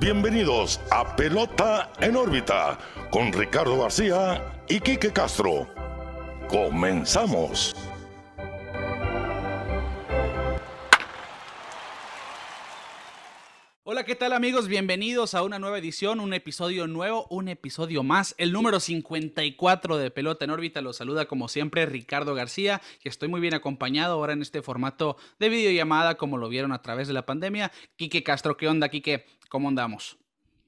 bienvenidos a Pelota en órbita con Ricardo García y Quique Castro. Comenzamos. Hola, ¿qué tal amigos? Bienvenidos a una nueva edición, un episodio nuevo, un episodio más, el número 54 de Pelota en órbita. Los saluda como siempre Ricardo García y estoy muy bien acompañado ahora en este formato de videollamada como lo vieron a través de la pandemia. Quique Castro, ¿qué onda, Quique? ¿Cómo andamos?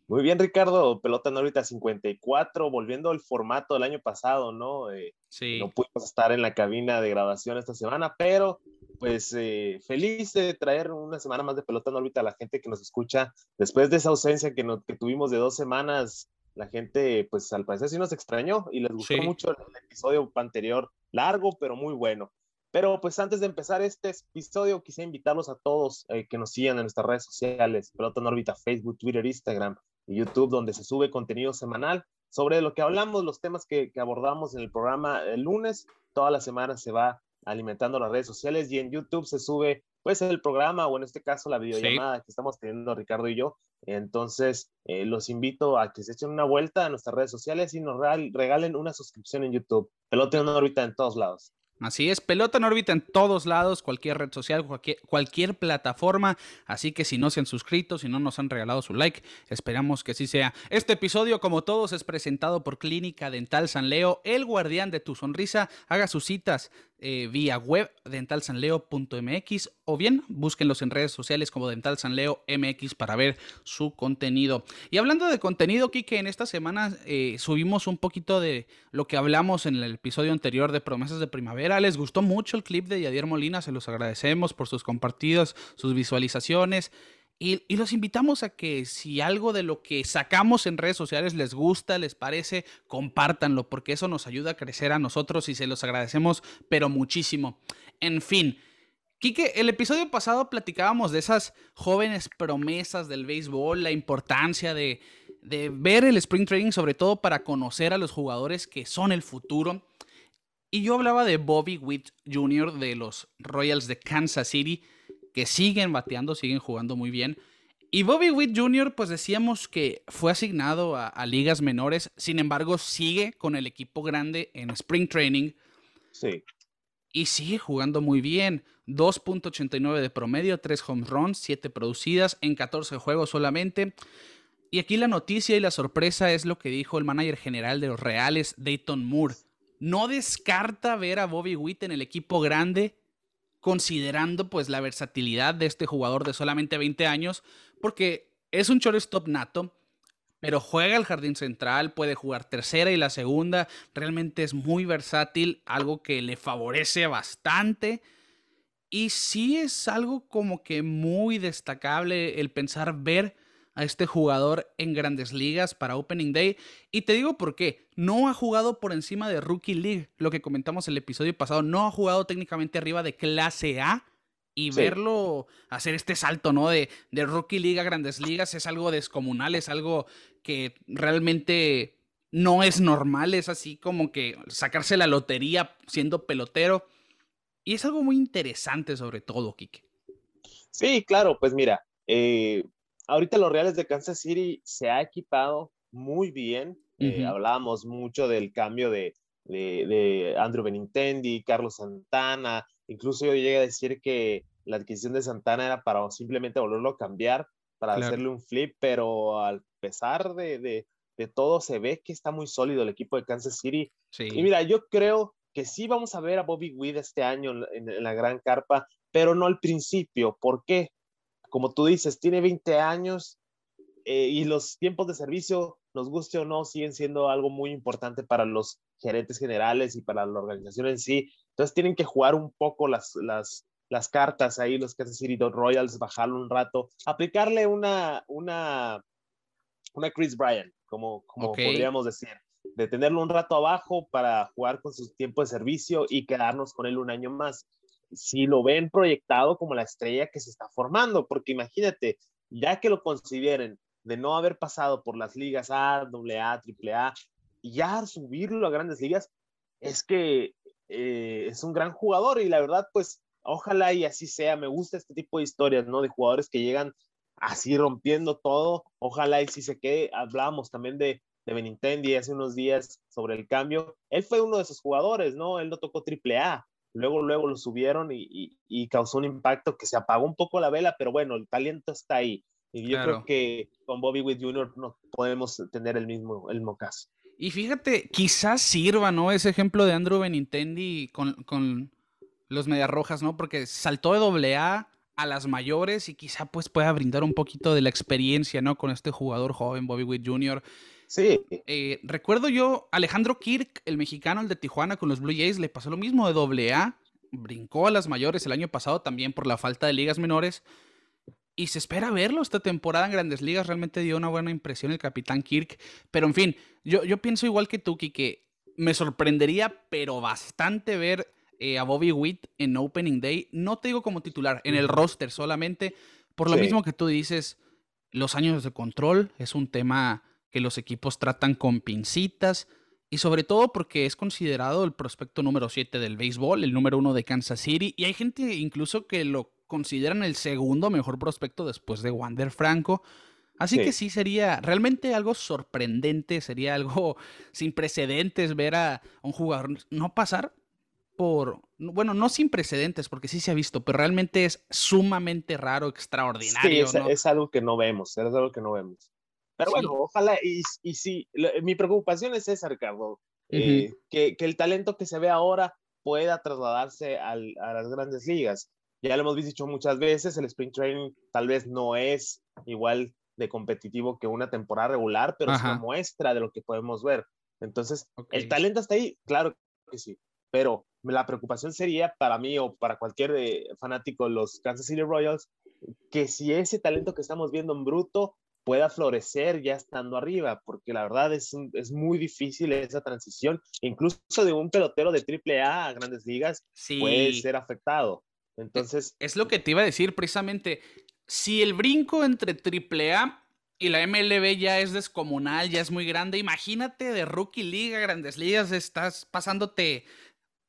Muy bien, Ricardo. Pelota en órbita 54, volviendo al formato del año pasado, ¿no? Eh, sí. No pudimos estar en la cabina de grabación esta semana, pero pues eh, feliz de traer una semana más de pelota en órbita a la gente que nos escucha. Después de esa ausencia que, que tuvimos de dos semanas, la gente, pues al parecer sí nos extrañó y les gustó mucho el, episodio anterior, largo, pero muy bueno. Pero pues antes de empezar este episodio, quisiera invitarlos a todos eh, que nos sigan en nuestras redes sociales, Pelota en órbita, Facebook, Twitter, Instagram y YouTube, donde se sube contenido semanal sobre lo que hablamos, los temas que, que abordamos en el programa el lunes. Toda la semana se va alimentando las redes sociales y en YouTube se sube pues el programa o en este caso la videollamada que estamos teniendo Ricardo y yo. Entonces eh, los invito a que se echen una vuelta a nuestras redes sociales y nos regalen una suscripción en YouTube. Pelota en órbita en todos lados. Así es, pelota en órbita en todos lados, cualquier red social, cualquier, cualquier, plataforma. Así que si no se han suscrito, si no nos han regalado su like, esperamos que sí sea. Este episodio, como todos, es presentado por Clínica Dental San Leo, el guardián de tu sonrisa. Haga sus citas eh, vía web dentalsanleo.mx o bien búsquenlos en redes sociales como Dental Sanleo MX para ver su contenido. Y hablando de contenido, Kike, en esta semana eh, subimos un poquito de lo que hablamos en el episodio anterior de promesas de primavera. Les gustó mucho el clip de Yadier Molina, se los agradecemos por sus compartidos, sus visualizaciones. Y, los invitamos a que si algo de lo que sacamos en redes sociales les gusta, les parece, compártanlo, porque eso nos ayuda a crecer a nosotros y se los agradecemos, pero muchísimo. En fin. Quique, el episodio pasado platicábamos de esas jóvenes promesas del béisbol, la importancia de, ver el Spring Training, sobre todo para conocer a los jugadores que son el futuro. Y yo hablaba de Bobby Witt Jr. de los Royals de Kansas City que siguen bateando, siguen jugando muy bien. Y Bobby Witt Jr., pues decíamos que fue asignado a, ligas menores, sin embargo, sigue con el equipo grande en Spring Training. Sí. Y sigue jugando muy bien. 2.89 de promedio, 3 home runs, 7 producidas en 14 juegos solamente. Y aquí la noticia y la sorpresa es lo que dijo el manager general de los Reales, Dayton Moore. No descarta ver a Bobby Witt en el equipo grande considerando pues la versatilidad de este jugador de solamente 20 años, porque es un shortstop nato, pero juega el jardín central, puede jugar tercera y la segunda, realmente es muy versátil, algo que le favorece bastante. Y sí es algo como que muy destacable el pensar ver a este jugador en grandes ligas para Opening Day. Y te digo por qué. No ha jugado por encima de Rookie League, lo que comentamos el episodio pasado. No ha jugado técnicamente arriba de clase A. Y verlo hacer este salto, ¿no? De, de Rookie League a grandes ligas es algo descomunal, es algo que realmente no es normal, es así como que sacarse la lotería siendo pelotero. Y es algo muy interesante sobre todo, Kike. Sí, claro, pues mira, eh, ahorita los Reales de Kansas City se ha equipado muy bien. Eh, hablábamos mucho del cambio de, de, Andrew Benintendi, Carlos Santana. Incluso yo llegué a decir que la adquisición de Santana era para simplemente volverlo a cambiar, para hacerle un flip, pero al pesar de, de, todo, se ve que está muy sólido el equipo de Kansas City. Y mira, yo creo que sí vamos a ver a Bobby Witt este año en la gran carpa, pero no al principio. ¿Por qué? Como tú dices, tiene 20 años eh, y los tiempos de servicio, nos guste o no, siguen siendo algo muy importante para los gerentes generales y para la organización en sí. Entonces tienen que jugar un poco las, las, las cartas ahí, los Kansas City Royals, bajarlo un rato, aplicarle una, una, una Chris Bryant, como, como podríamos decir, de tenerlo un rato abajo para jugar con su tiempo de servicio y quedarnos con él un año más si lo ven proyectado como la estrella que se está formando, porque imagínate, ya que lo consideren de no haber pasado por las ligas A, AA, AAA, y ya subirlo a grandes ligas, es que eh, es un gran jugador y la verdad, pues ojalá y así sea, me gusta este tipo de historias, ¿no? De jugadores que llegan así rompiendo todo. Ojalá y si se quede, hablábamos también de, de Benintendi hace unos días sobre el cambio. Él fue uno de esos jugadores, ¿no? Él no tocó triple A. Luego, luego lo subieron y, y, causó un impacto que se apagó un poco la vela, pero bueno, el talento está ahí. Y yo creo que con Bobby Witt Jr. no podemos tener el mismo, el mismo caso. Y fíjate, quizás sirva, ¿no? Ese ejemplo de Andrew Benintendi con, con los Medias Rojas, ¿no? Porque saltó de doble A a las mayores y quizá pues pueda brindar un poquito de la experiencia, ¿no? Con este jugador joven, Bobby Witt Jr. Sí. Eh, recuerdo yo, Alejandro Kirk, el mexicano, el de Tijuana con los Blue Jays, le pasó lo mismo de doble A, brincó a las mayores el año pasado también por la falta de ligas menores. Y se espera verlo esta temporada en Grandes Ligas. Realmente dio una buena impresión el capitán Kirk. Pero en fin, yo, yo pienso igual que tú, que me sorprendería, pero bastante ver eh, a Bobby Witt en Opening Day. No te digo como titular, en el roster solamente. Por lo mismo que tú dices, los años de control es un tema que los equipos tratan con pincitas y sobre todo porque es considerado el prospecto número 7 del béisbol, el número 1 de Kansas City y hay gente incluso que lo consideran el segundo mejor prospecto después de Wander Franco. Así que sí sería realmente algo sorprendente, sería algo sin precedentes ver a un jugador no pasar por, bueno, no sin precedentes, porque sí se ha visto, pero realmente es sumamente raro, extraordinario. Sí, es algo que no vemos, es algo que no vemos. Pero bueno, ojalá, y, y sí, mi preocupación es esa, Ricardo, eh, que, que, el talento que se ve ahora pueda trasladarse al, a las grandes ligas. Ya lo hemos dicho muchas veces, el sprint training tal vez no es igual de competitivo que una temporada regular, pero es una muestra de lo que podemos ver. Entonces, ¿el talento está ahí? Claro que sí, pero la preocupación sería para mí o para cualquier eh, fanático de los Kansas City Royals, que si ese talento que estamos viendo en bruto pueda florecer ya estando arriba, porque la verdad es, es muy difícil esa transición, incluso de un pelotero de triple A grandes ligas puede ser afectado. Entonces... Es, lo que te iba a decir precisamente, si el brinco entre triple A y la MLB ya es descomunal, ya es muy grande, imagínate de rookie liga, grandes ligas, estás pasándote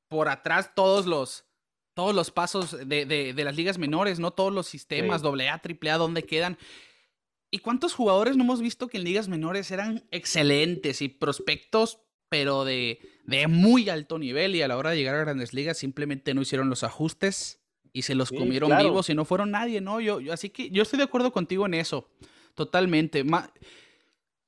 por atrás todos los todos los pasos de, de, las ligas menores, ¿no? Todos los sistemas, doble A, triple A, ¿dónde quedan? ¿Y cuántos jugadores no hemos visto que en ligas menores eran excelentes y prospectos, pero de, de muy alto nivel y a la hora de llegar a grandes ligas simplemente no hicieron los ajustes y se los comieron vivos y no fueron nadie, ¿no? Yo, yo, así que yo estoy de acuerdo contigo en eso, totalmente.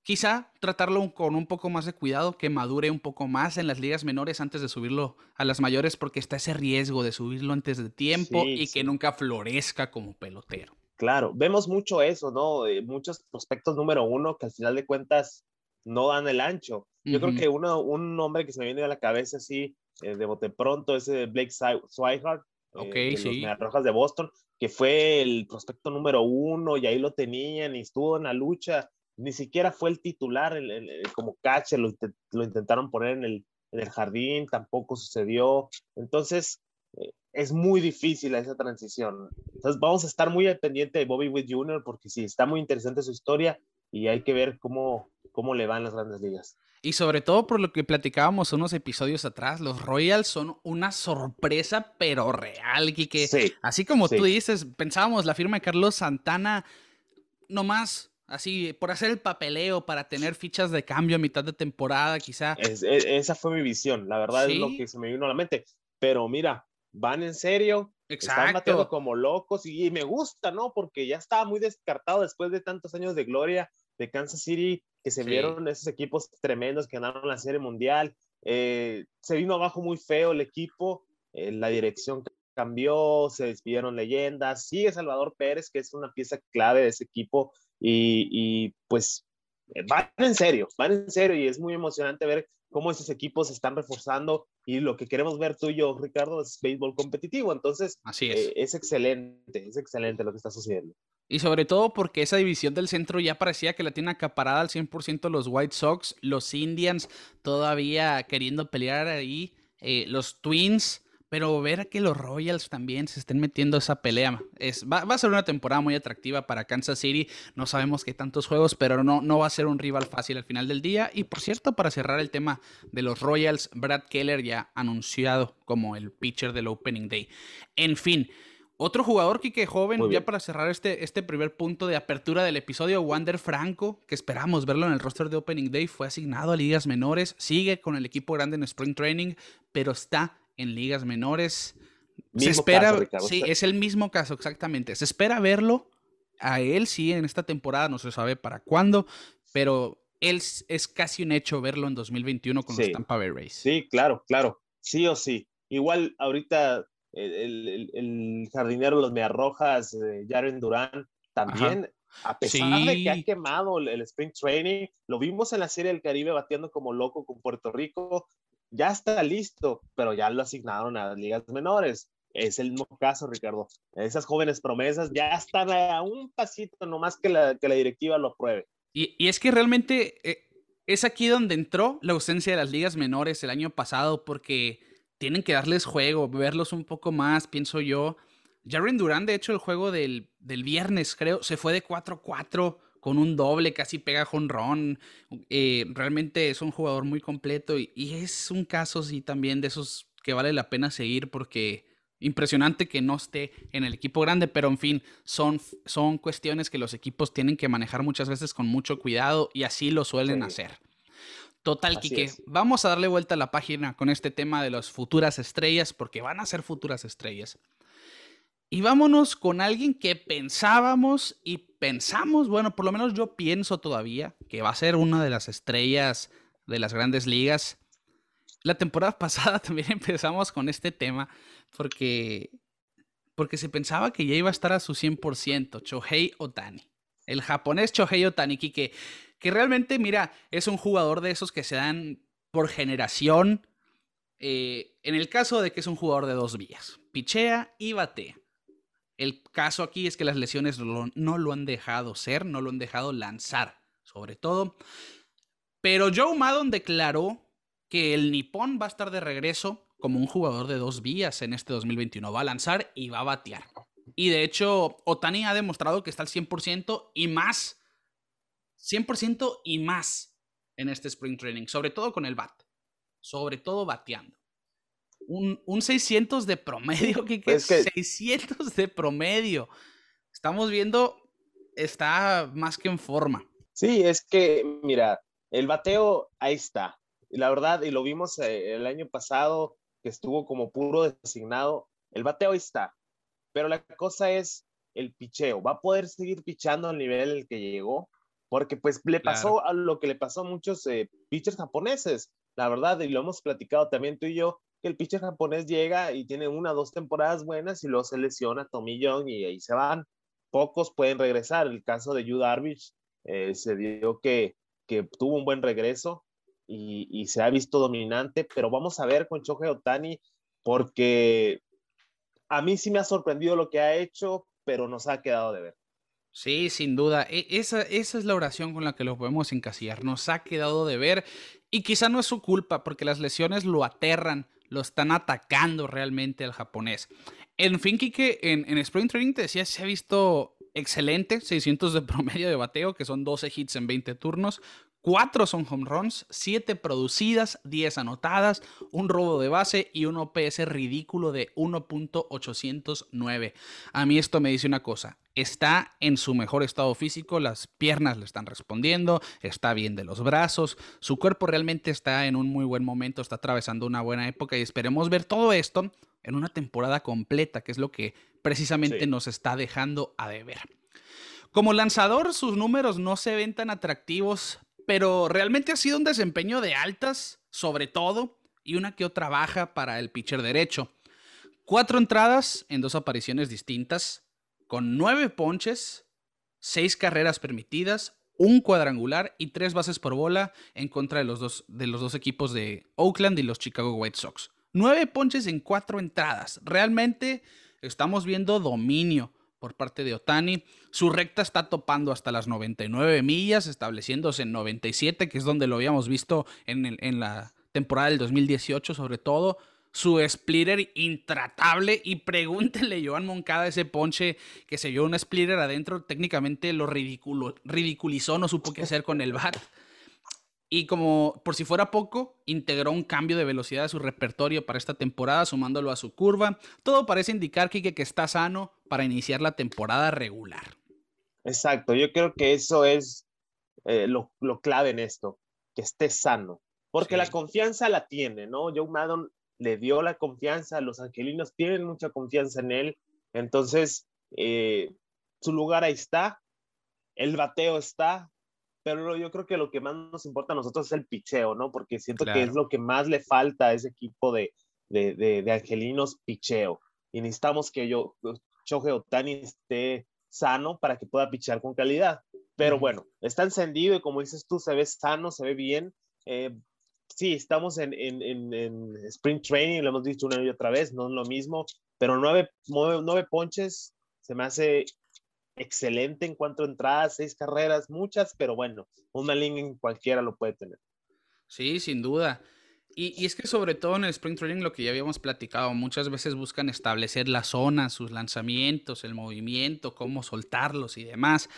quizá tratarlo con un poco más de cuidado, que madure un poco más en las ligas menores antes de subirlo a las mayores, porque está ese riesgo de subirlo antes de tiempo y que nunca florezca como pelotero. Claro, vemos mucho eso, ¿no? muchos prospectos número uno que al final de cuentas no dan el ancho. Yo creo que uno, un nombre que se me viene a la cabeza así, eh, de bote pronto, es Blake Swihart, eh, de sí. los Rojas de Boston, que fue el prospecto número uno y ahí lo tenían y estuvo en la lucha. Ni siquiera fue el titular como catcher, lo, lo intentaron poner en el, en el jardín, tampoco sucedió. Entonces, es muy difícil esa transición. Entonces vamos a estar muy al pendiente de Bobby Witt Jr. porque sí, está muy interesante su historia y hay que ver cómo, cómo le van las grandes ligas. Y sobre todo por lo que platicábamos unos episodios atrás, los Royals son una sorpresa, pero real, Kike. Sí, Así como tú dices, pensábamos la firma de Carlos Santana, nomás así, por hacer el papeleo, para tener fichas de cambio a mitad de temporada, quizá. E, esa fue mi visión, la verdad es lo que se me vino a la mente. Pero mira, van en serio, Exacto. están bateando como locos y, me gusta, ¿no? Porque ya estaba muy descartado después de tantos años de gloria de Kansas City, que se vieron esos equipos tremendos que ganaron la Serie Mundial. Eh, se vino abajo muy feo el equipo, eh, la dirección cambió, se despidieron leyendas, sigue Salvador Pérez, que es una pieza clave de ese equipo, y, y pues van en serio, van en serio, y es muy emocionante ver cómo esos equipos se están reforzando y lo que queremos ver tú y yo, Ricardo, es béisbol competitivo. Entonces, Así es. Eh, es excelente, es excelente lo que está sucediendo. Y sobre todo porque esa división del centro ya parecía que la tiene acaparada al 100% los White Sox, los Indians todavía queriendo pelear ahí, eh, los Twins pero ver a que los Royals también se estén metiendo esa pelea es, va, a ser una temporada muy atractiva para Kansas City. No sabemos qué tantos juegos, pero no, no va a ser un rival fácil al final del día. Y por cierto, para cerrar el tema de los Royals, Brad Keller ya anunciado como el pitcher del Opening Day. En fin, Otro jugador, Kike, joven, ya para cerrar este, este primer punto de apertura del episodio, Wander Franco, que esperamos verlo en el roster de Opening Day, fue asignado a ligas menores, sigue con el equipo grande en Spring Training, pero está en ligas menores. Se espera, sí, es el mismo caso, exactamente. Se espera verlo a él, sí, en esta temporada, no se sabe para cuándo, pero él es casi un hecho verlo en 2021 con los Tampa Bay Rays. Sí, claro, claro, sí o sí. Igual ahorita el, jardinero de los Mearrojas, eh, Jaren Durán, también, a pesar de que ha quemado el, Spring Training, lo vimos en la Serie del Caribe bateando como loco con Puerto Rico, ya está listo, pero ya lo asignaron a las ligas menores. Es el mismo caso, Ricardo. Esas jóvenes promesas ya están a un pasito nomás que la, que la directiva lo apruebe. Y, y es que realmente eh, es aquí donde entró la ausencia de las ligas menores el año pasado, porque tienen que darles juego, verlos un poco más, pienso yo. Jaren Durán, de hecho, el juego del, del viernes, creo, se fue de 4-4 con un doble, casi pega jonrón. Eh, realmente es un jugador muy completo y, es un caso, sí, también de esos que vale la pena seguir porque impresionante que no esté en el equipo grande, pero en fin, son, son cuestiones que los equipos tienen que manejar muchas veces con mucho cuidado y así lo suelen hacer. Total, Quique. Vamos a darle vuelta a la página con este tema de las futuras estrellas, porque van a ser futuras estrellas. Y vámonos con alguien que pensábamos y pensamos, bueno, por lo menos yo pienso todavía que va a ser una de las estrellas de las grandes ligas. La temporada pasada también empezamos con este tema porque, porque se pensaba que ya iba a estar a su 100%, Chohei Otani. El japonés Chohei Otani, Kike, que realmente, mira, es un jugador de esos que se dan por generación. Eh, en el caso de que es un jugador de dos vías, pichea y batea. El caso aquí es que las lesiones no lo han dejado ser, no lo han dejado lanzar, sobre todo. Pero Joe Maddon declaró que el Nippon va a estar de regreso como un jugador de dos vías en este 2021. Va a lanzar y va a batear. Y de hecho, Otani ha demostrado que está al 100% y más 100% y más en este Spring Training, sobre todo con el bat, sobre todo bateando. Un, 600 de promedio, ¿qué es? 600 de promedio. Estamos viendo, está más que en forma. Sí, es que, mira, el bateo ahí está. La verdad, y lo vimos eh, el año pasado, que estuvo como puro designado, el bateo ahí está. Pero la cosa es el picheo. ¿Va a poder seguir pichando al nivel el que llegó? porque pues le pasó a lo que le pasó a muchos eh, pitchers japoneses, la verdad, y lo hemos platicado también tú y yo, que el pitcher japonés llega y tiene una o dos temporadas buenas y luego se lesiona Tommy Young y ahí se van. Pocos pueden regresar. El caso de Yu Darvish eh, se dio que, que tuvo un buen regreso y, y, se ha visto dominante, pero vamos a ver con Shohei Otani porque a mí sí me ha sorprendido lo que ha hecho, pero nos ha quedado de ver. Sí, sin duda. E, esa, esa, es la oración con la que lo podemos encasillar. Nos ha quedado de ver y quizá no es su culpa porque las lesiones lo aterran, lo están atacando realmente al japonés. En fin, Kike, en, en Spring Training te decía, se ha visto excelente, 600 de promedio de bateo, que son 12 hits en 20 turnos, 4 son home runs, 7 producidas, 10 anotadas, un robo de base y un OPS ridículo de 1.809. A mí esto me dice una cosa, está en su mejor estado físico, las piernas le están respondiendo, está bien de los brazos, su cuerpo realmente está en un muy buen momento, está atravesando una buena época y esperemos ver todo esto en una temporada completa, que es lo que precisamente nos está dejando a deber. Como lanzador, sus números no se ven tan atractivos pero realmente ha sido un desempeño de altas, sobre todo, y una que otra baja para el pitcher derecho. Cuatro entradas en dos apariciones distintas, con nueve ponches, seis carreras permitidas, un cuadrangular y tres bases por bola en contra de los dos, de los dos equipos de Oakland y los Chicago White Sox. Nueve ponches en cuatro entradas. Realmente estamos viendo dominio por parte de Otani. Su recta está topando hasta las 99 millas, estableciéndose en 97, que es donde lo habíamos visto en, en la temporada del 2018 sobre todo. Su splitter intratable y pregúntenle Joan Moncada ese ponche que se vio un splitter adentro, técnicamente lo ridiculizó, no supo qué hacer con el bat. Y como por si fuera poco, integró un cambio de velocidad a su repertorio para esta temporada, sumándolo a su curva. Todo parece indicar, Kike, que está sano para iniciar la temporada regular. Exacto, yo creo que eso es eh, lo, clave en esto, que esté sano, porque la confianza la tiene, ¿no? Joe Maddon le dio la confianza, los angelinos tienen mucha confianza en él, entonces eh, su lugar ahí está, el bateo está, pero yo creo que lo que más nos importa a nosotros es el picheo, ¿no? Porque siento que es lo que más le falta a ese equipo de, de, de, angelinos picheo. Y necesitamos que yo, Choje Otani esté sano para que pueda pichear con calidad. Pero bueno, está encendido y como dices tú, se ve sano, se ve bien. Eh, sí, estamos en, en, en, Spring Training, lo hemos dicho una y otra vez, no es lo mismo, pero nueve, nueve, nueve ponches se me hace excelente en cuanto a entradas, seis carreras, muchas, pero bueno, línea en cualquiera lo puede tener. Sí, sin duda. Y, es que sobre todo en el Spring Training lo que ya habíamos platicado, muchas veces buscan establecer la zona, sus lanzamientos, el movimiento, cómo soltarlos y demás.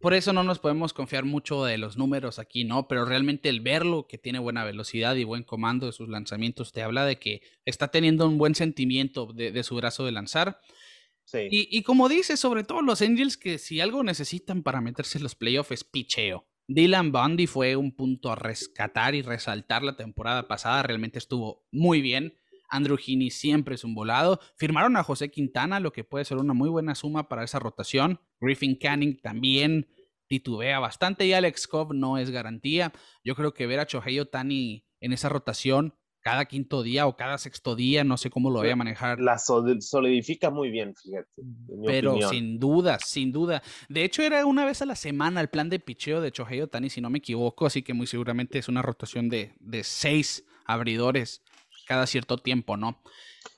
Por eso no nos podemos confiar mucho de los números aquí, ¿no? Pero realmente el verlo, que tiene buena velocidad y buen comando de sus lanzamientos, te habla de que está teniendo un buen sentimiento de, de su brazo de lanzar. Y, como dice, sobre todo los Angels, que si algo necesitan para meterse en los playoffs es picheo. Dylan Bundy fue un punto a rescatar y resaltar la temporada pasada, realmente estuvo muy bien. Andrew Heaney siempre es un volado. Firmaron a José Quintana, lo que puede ser una muy buena suma para esa rotación. Griffin Canning también titubea bastante y Alex Cobb no es garantía. Yo creo que ver a Chohei Otani en esa rotación cada quinto día o cada sexto día, no sé cómo lo voy a manejar. La solidifica muy bien, fíjate. Pero sin duda, sin duda. De hecho, era una vez a la semana el plan de picheo de Chohei Otani, si no me equivoco, así que muy seguramente es una rotación de, de seis abridores cada cierto tiempo, ¿no?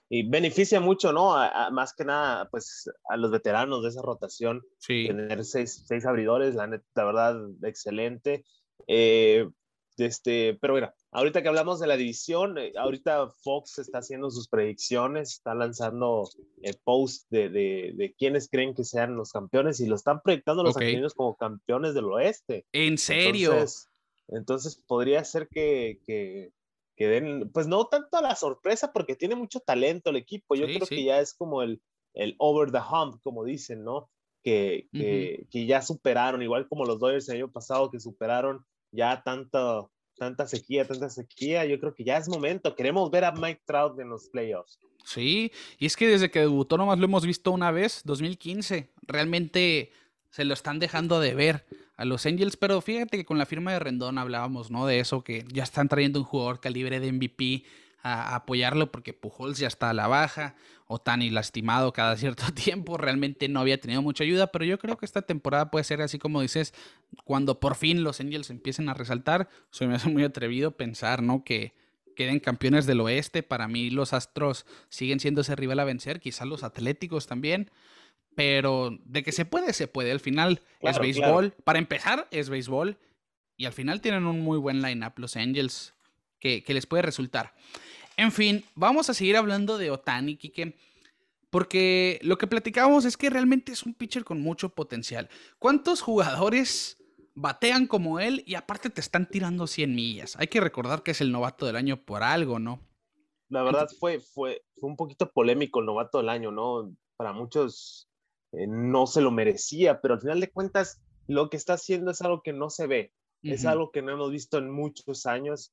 Y beneficia mucho, ¿no? más que nada, pues a los veteranos de esa rotación, sí. tener seis, seis abridores, la, la verdad, excelente. Eh, este, pero bueno, ahorita que hablamos de la división, eh, ahorita Fox está haciendo sus predicciones, está lanzando el post de, de, de quiénes creen que sean los campeones y lo están proyectando los okay. como campeones del oeste. ¿En serio? Entonces, podría ser que, que, que, den, pues no tanto a la sorpresa, porque tiene mucho talento el equipo. Yo creo que ya es como el, el over the hump, como dicen, ¿no? Que, que, que, ya superaron, igual como los Dodgers el año pasado que superaron ya tanto, tanta sequía, tanta sequía, yo creo que ya es momento. Queremos ver a Mike Trout en los playoffs. Sí, y es que desde que debutó nomás lo hemos visto una vez, 2015. Realmente se lo están dejando de ver a los Angels, pero fíjate que con la firma de Rendón hablábamos, ¿no? De eso, que ya están trayendo un jugador calibre de MVP a, apoyarlo porque Pujols ya está a la baja, o Tani lastimado cada cierto tiempo, realmente no había tenido mucha ayuda, pero yo creo que esta temporada puede ser así como dices, cuando por fin los Angels empiecen a resaltar, se me hace muy atrevido pensar, ¿no? Que queden campeones del oeste, para mí los Astros siguen siendo ese rival a vencer, quizás los Atléticos también, pero de que se puede, se puede, al final es béisbol, para empezar es béisbol, y al final tienen un muy buen lineup los Angels que, que les puede resultar. En fin, vamos a seguir hablando de Otani, Kike. Porque lo que platicábamos es que realmente es un pitcher con mucho potencial. ¿Cuántos jugadores batean como él y aparte te están tirando 100 millas? Hay que recordar que es el novato del año por algo, ¿no? La verdad fue, fue, fue un poquito polémico el novato del año, ¿no? Para muchos eh, no se lo merecía, pero al final de cuentas lo que está haciendo es algo que no se ve, es algo que no hemos visto en muchos años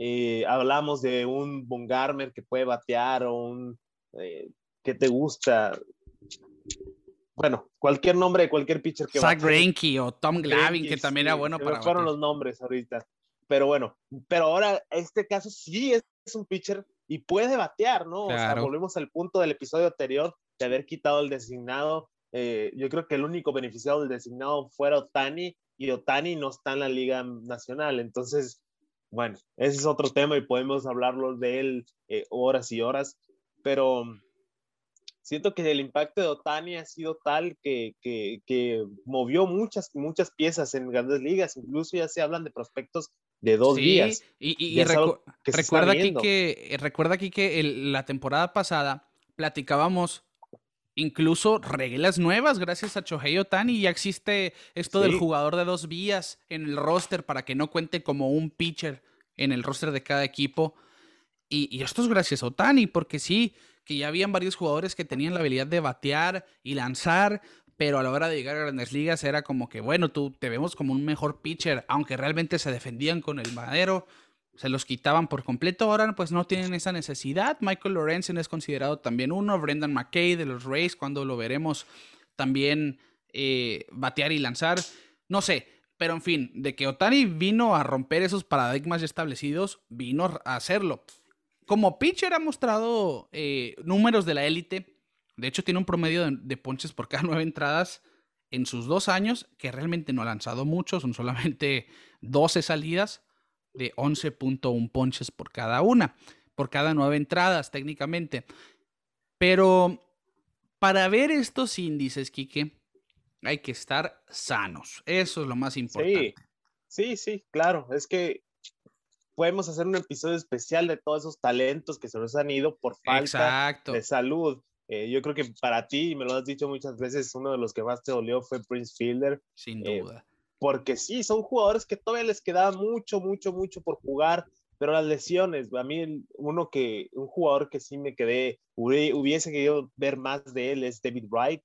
eh, hablamos de un Bongarmer que puede batear o un eh, que te gusta. Bueno, cualquier nombre de cualquier pitcher que Zach Greinke o Tom Glavin, que también era bueno para fueron los nombres ahorita. Pero bueno, pero ahora este caso sí es, un pitcher y puede batear, ¿no? O sea, volvemos al punto del episodio anterior de haber quitado el designado. Eh, yo creo que el único beneficiado del designado fuera Otani y Otani no está en la Liga Nacional. Entonces, bueno, ese es otro tema y podemos hablarlo de él eh, horas y horas, pero siento que el impacto de Otani ha sido tal que, que, movió muchas, muchas piezas en grandes ligas, incluso ya se hablan de prospectos de dos días. Y, y, recuerda, aquí que, recuerda aquí que la temporada pasada platicábamos incluso reglas nuevas gracias a Chohei Otani. Ya existe esto del jugador de dos vías en el roster para que no cuente como un pitcher en el roster de cada equipo. Y, y, esto es gracias a Otani, porque sí, que ya habían varios jugadores que tenían la habilidad de batear y lanzar, pero a la hora de llegar a grandes ligas era como que, bueno, tú te vemos como un mejor pitcher, aunque realmente se defendían con el madero, se los quitaban por completo, ahora pues no tienen esa necesidad. Michael Lorenzen es considerado también uno, Brendan McKay de los Rays, cuando lo veremos también eh, batear y lanzar, no sé, pero en fin, de que Otani vino a romper esos paradigmas establecidos, vino a hacerlo. Como pitcher ha mostrado eh, números de la élite, de hecho, tiene un promedio de, ponches por cada nueve entradas en sus dos años, que realmente no ha lanzado mucho, son solamente 12 salidas de 11.1 ponches por cada una, por cada nueve entradas técnicamente. Pero para ver estos índices, Quique, hay que estar sanos. Eso es lo más importante. Sí, sí, sí, claro. Es que podemos hacer un episodio especial de todos esos talentos que se nos han ido por falta de salud. Eh, yo creo que para ti, me lo has dicho muchas veces, uno de los que más te dolió fue Prince Fielder. Sin eh, duda. Porque sí, son jugadores que todavía les quedaba mucho, mucho, mucho por jugar, pero las lesiones, a mí uno que, un jugador que sí me quedé, hubiese querido ver más de él es David Wright,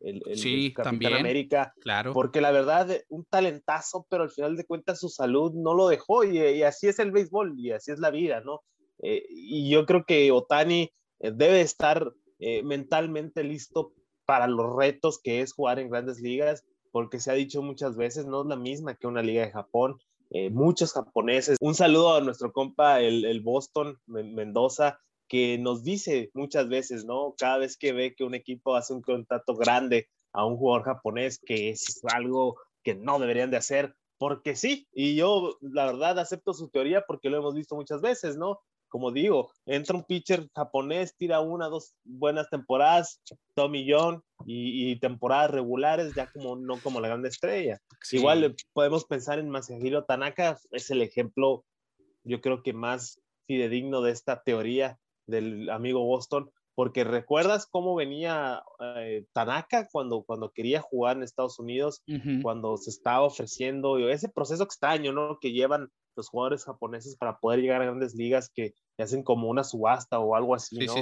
el, el sí, también, América. Claro. Porque la verdad, un talentazo, pero al final de cuentas su salud no lo dejó y, y así es el béisbol y así es la vida, ¿no? Eh, y yo creo que Otani debe estar eh, mentalmente listo para los retos que es jugar en grandes ligas, porque se ha dicho muchas veces, no es la misma que una liga de Japón. Eh, muchos japoneses. Un saludo a nuestro compa, el, el Boston Mendoza, que nos dice muchas veces, ¿no? Cada vez que ve que un equipo hace un contacto grande a un jugador japonés, que es algo que no deberían de hacer, porque sí, y yo la verdad acepto su teoría porque lo hemos visto muchas veces, ¿no? Como digo, entra un pitcher japonés, tira una, dos buenas temporadas, Tommy John y, temporadas regulares, ya como no como la grande estrella. Igual podemos pensar en Masahiro Tanaka, es el ejemplo, yo creo que más fidedigno de esta teoría del amigo Boston, porque recuerdas cómo venía eh, Tanaka cuando, cuando quería jugar en Estados Unidos, cuando se estaba ofreciendo, ese proceso extraño, ¿no? Que llevan los jugadores japoneses para poder llegar a grandes ligas que hacen como una subasta o algo así, ¿no?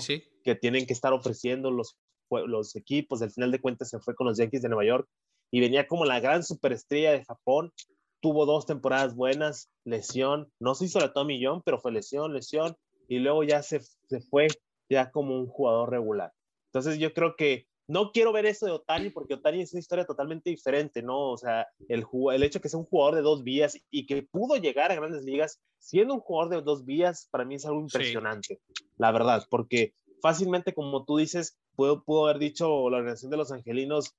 Que tienen que estar ofreciendo los, los equipos. Al final de cuentas se fue con los Yankees de Nueva York y venía como la gran superestrella de Japón. Tuvo dos temporadas buenas, lesión. No se hizo la Tommy John, pero fue lesión, lesión. Y luego ya se, se fue ya como un jugador regular. Entonces yo creo que no quiero ver eso de Otani porque Otani es una historia totalmente diferente, ¿no? O sea, el, el hecho que sea un jugador de dos vías y que pudo llegar a grandes ligas siendo un jugador de dos vías, para mí es algo impresionante, la verdad, porque fácilmente, como tú dices, puedo, pudo haber dicho la organización de los angelinos,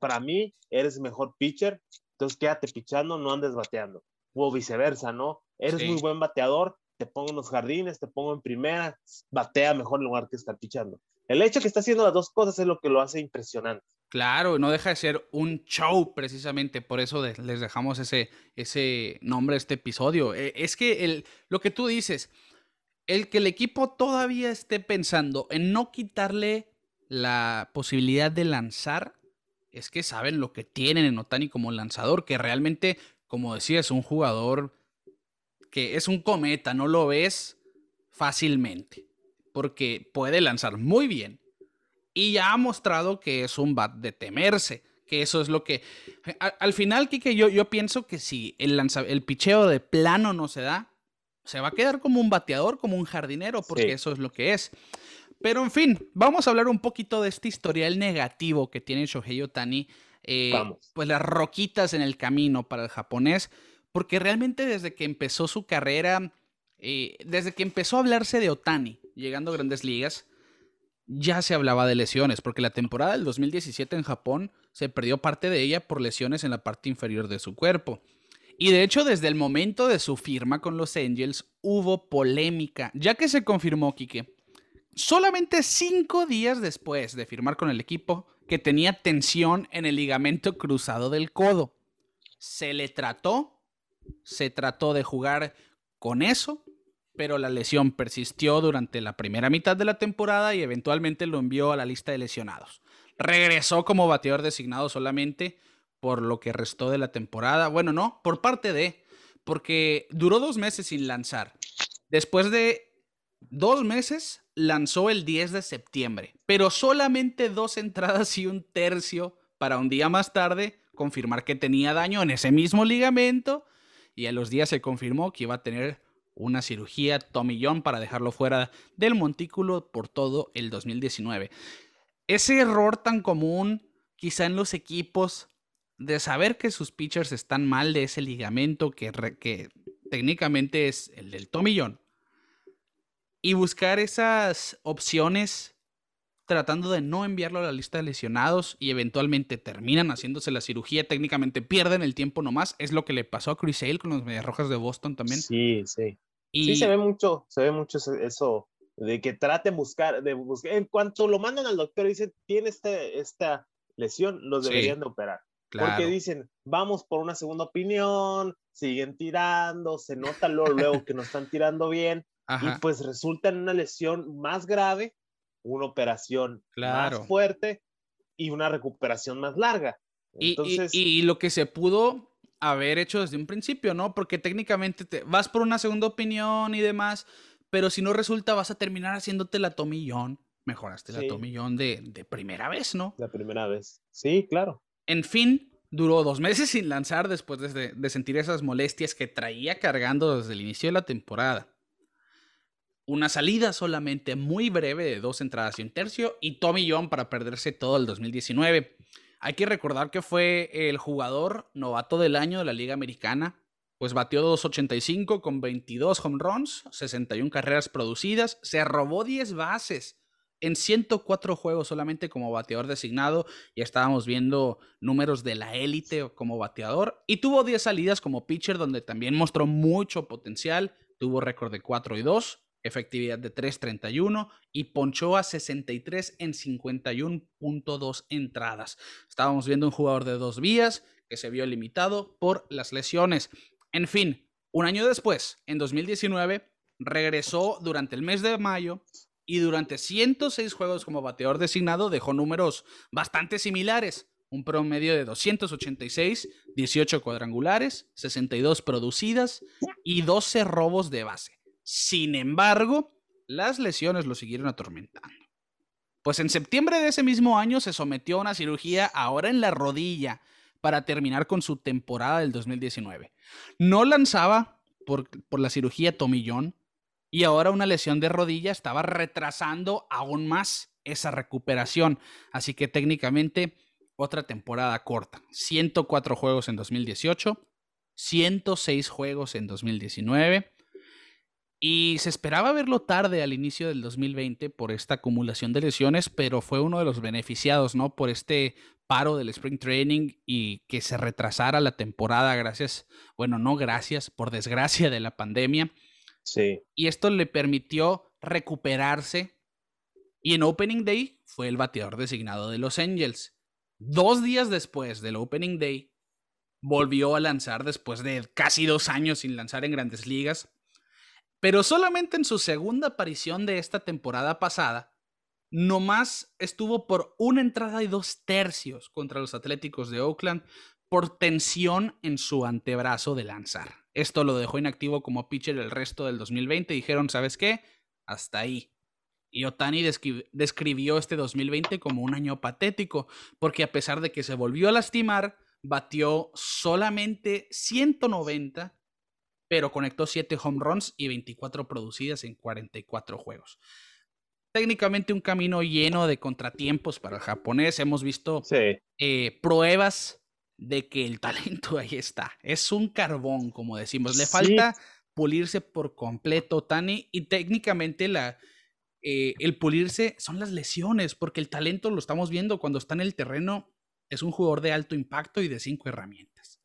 para mí eres mejor pitcher, entonces quédate pichando, no andes bateando. O viceversa, ¿no? Eres muy buen bateador, te pongo en los jardines, te pongo en primera, batea mejor en lugar que estar pichando. El hecho que está haciendo las dos cosas es lo que lo hace impresionante. Claro, no deja de ser un show precisamente, por eso les dejamos ese, ese nombre a este episodio. E, es que el, lo que tú dices, el que el equipo todavía esté pensando en no quitarle la posibilidad de lanzar, es que saben lo que tienen en Otani como lanzador, que realmente, como decía, es un jugador que es un cometa, no lo ves fácilmente porque puede lanzar muy bien. Y ya ha mostrado que es un bat de temerse. Que eso es lo que. al final, Kike, yo, yo pienso que si el, el picheo de plano no se da, se va a quedar como un bateador, como un jardinero, porque eso es lo que es. Pero en fin, vamos a hablar un poquito de este historial negativo que tiene Shohei Otani. Eh, pues las roquitas en el camino para el japonés, porque realmente desde que empezó su carrera, eh, desde que empezó a hablarse de Otani, llegando a grandes ligas, ya se hablaba de lesiones, porque la temporada del 2017 en Japón se perdió parte de ella por lesiones en la parte inferior de su cuerpo. Y de hecho, desde el momento de su firma con los Angels hubo polémica, ya que se confirmó, Quique, solamente cinco días después de firmar con el equipo, que tenía tensión en el ligamento cruzado del codo. Se le trató, se trató de jugar con eso pero la lesión persistió durante la primera mitad de la temporada y eventualmente lo envió a la lista de lesionados. Regresó como bateador designado solamente por lo que restó de la temporada. Bueno, no, por parte de, porque duró dos meses sin lanzar. Después de dos meses, lanzó el 10 de septiembre, pero solamente dos entradas y un tercio para un día más tarde confirmar que tenía daño en ese mismo ligamento y a los días se confirmó que iba a tener una cirugía tomillón para dejarlo fuera del montículo por todo el 2019. Ese error tan común quizá en los equipos de saber que sus pitchers están mal de ese ligamento que, que técnicamente es el del tomillón y buscar esas opciones tratando de no enviarlo a la lista de lesionados y eventualmente terminan haciéndose la cirugía, técnicamente pierden el tiempo nomás, es lo que le pasó a Chris Hale con los Medias Rojas de Boston también. Sí, sí. Y... Sí, se ve mucho, se ve mucho eso de que traten buscar, de buscar, en cuanto lo mandan al doctor y dicen, tiene este, esta lesión, los deberían de operar. Porque dicen, vamos por una segunda opinión, siguen tirando, se nota luego, luego que no están tirando bien, y pues resulta en una lesión más grave una operación más fuerte y una recuperación más larga. Entonces... Y, lo que se pudo haber hecho desde un principio, ¿no? Porque técnicamente te vas por una segunda opinión y demás, pero si no resulta vas a terminar haciéndote la tomillón. Mejoraste la tomillón de, de primera vez, ¿no? La primera vez. Sí, claro. En fin, duró dos meses sin lanzar después de, de, sentir esas molestias que traía cargando desde el inicio de la temporada una salida solamente muy breve de dos entradas y un tercio y Tommy John para perderse todo el 2019. Hay que recordar que fue el jugador novato del año de la Liga Americana, pues batió 2.85 con 22 home runs, 61 carreras producidas, se robó 10 bases en 104 juegos solamente como bateador designado, ya estábamos viendo números de la élite como bateador, y tuvo 10 salidas como pitcher donde también mostró mucho potencial, tuvo récord de 4 y 2, efectividad de 3.31 y ponchó a 63 en 51.2 entradas. Estábamos viendo un jugador de dos vías que se vio limitado por las lesiones. En fin, un año después, en 2019, regresó durante el mes de mayo y durante 106 juegos como bateador designado dejó números bastante similares. Un promedio de 286, 18 cuadrangulares, 62 producidas y 12 robos de base. Sin embargo, las lesiones lo siguieron atormentando. Pues en septiembre de ese mismo año se sometió a una cirugía ahora en la rodilla para terminar con su temporada del 2019. No lanzaba por, la cirugía tomillón y ahora una lesión de rodilla estaba retrasando aún más esa recuperación. Así que técnicamente otra temporada corta. 104 juegos en 2018, 106 juegos en 2019 y se esperaba verlo tarde al inicio del 2020 por esta acumulación de lesiones, pero fue uno de los beneficiados, ¿no? Por este paro del Spring Training y que se retrasara la temporada gracias, bueno, no gracias, por desgracia de la pandemia. Sí. Y esto le permitió recuperarse y en Opening Day fue el bateador designado de Los Angels. Dos días después del Opening Day, volvió a lanzar después de casi dos años sin lanzar en grandes ligas pero solamente en su segunda aparición de esta temporada pasada, nomás estuvo por una entrada y dos tercios contra los Atléticos de Oakland por tensión en su antebrazo de lanzar. Esto lo dejó inactivo como pitcher el resto del 2020. Dijeron, ¿sabes qué? Hasta ahí. Y Otani describió este 2020 como un año patético, porque a pesar de que se volvió a lastimar, batió solamente 190 pero conectó 7 home runs y 24 producidas en 44 juegos. Técnicamente un camino lleno de contratiempos para el japonés. Hemos visto eh, pruebas de que el talento ahí está. Es un carbón, como decimos. Le falta pulirse por completo, Tani, y técnicamente la, eh, el pulirse son las lesiones, porque el talento lo estamos viendo cuando está en el terreno. Es un jugador de alto impacto y de cinco herramientas.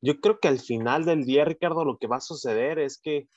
Yo creo que al final del día, Ricardo, lo que va a suceder es que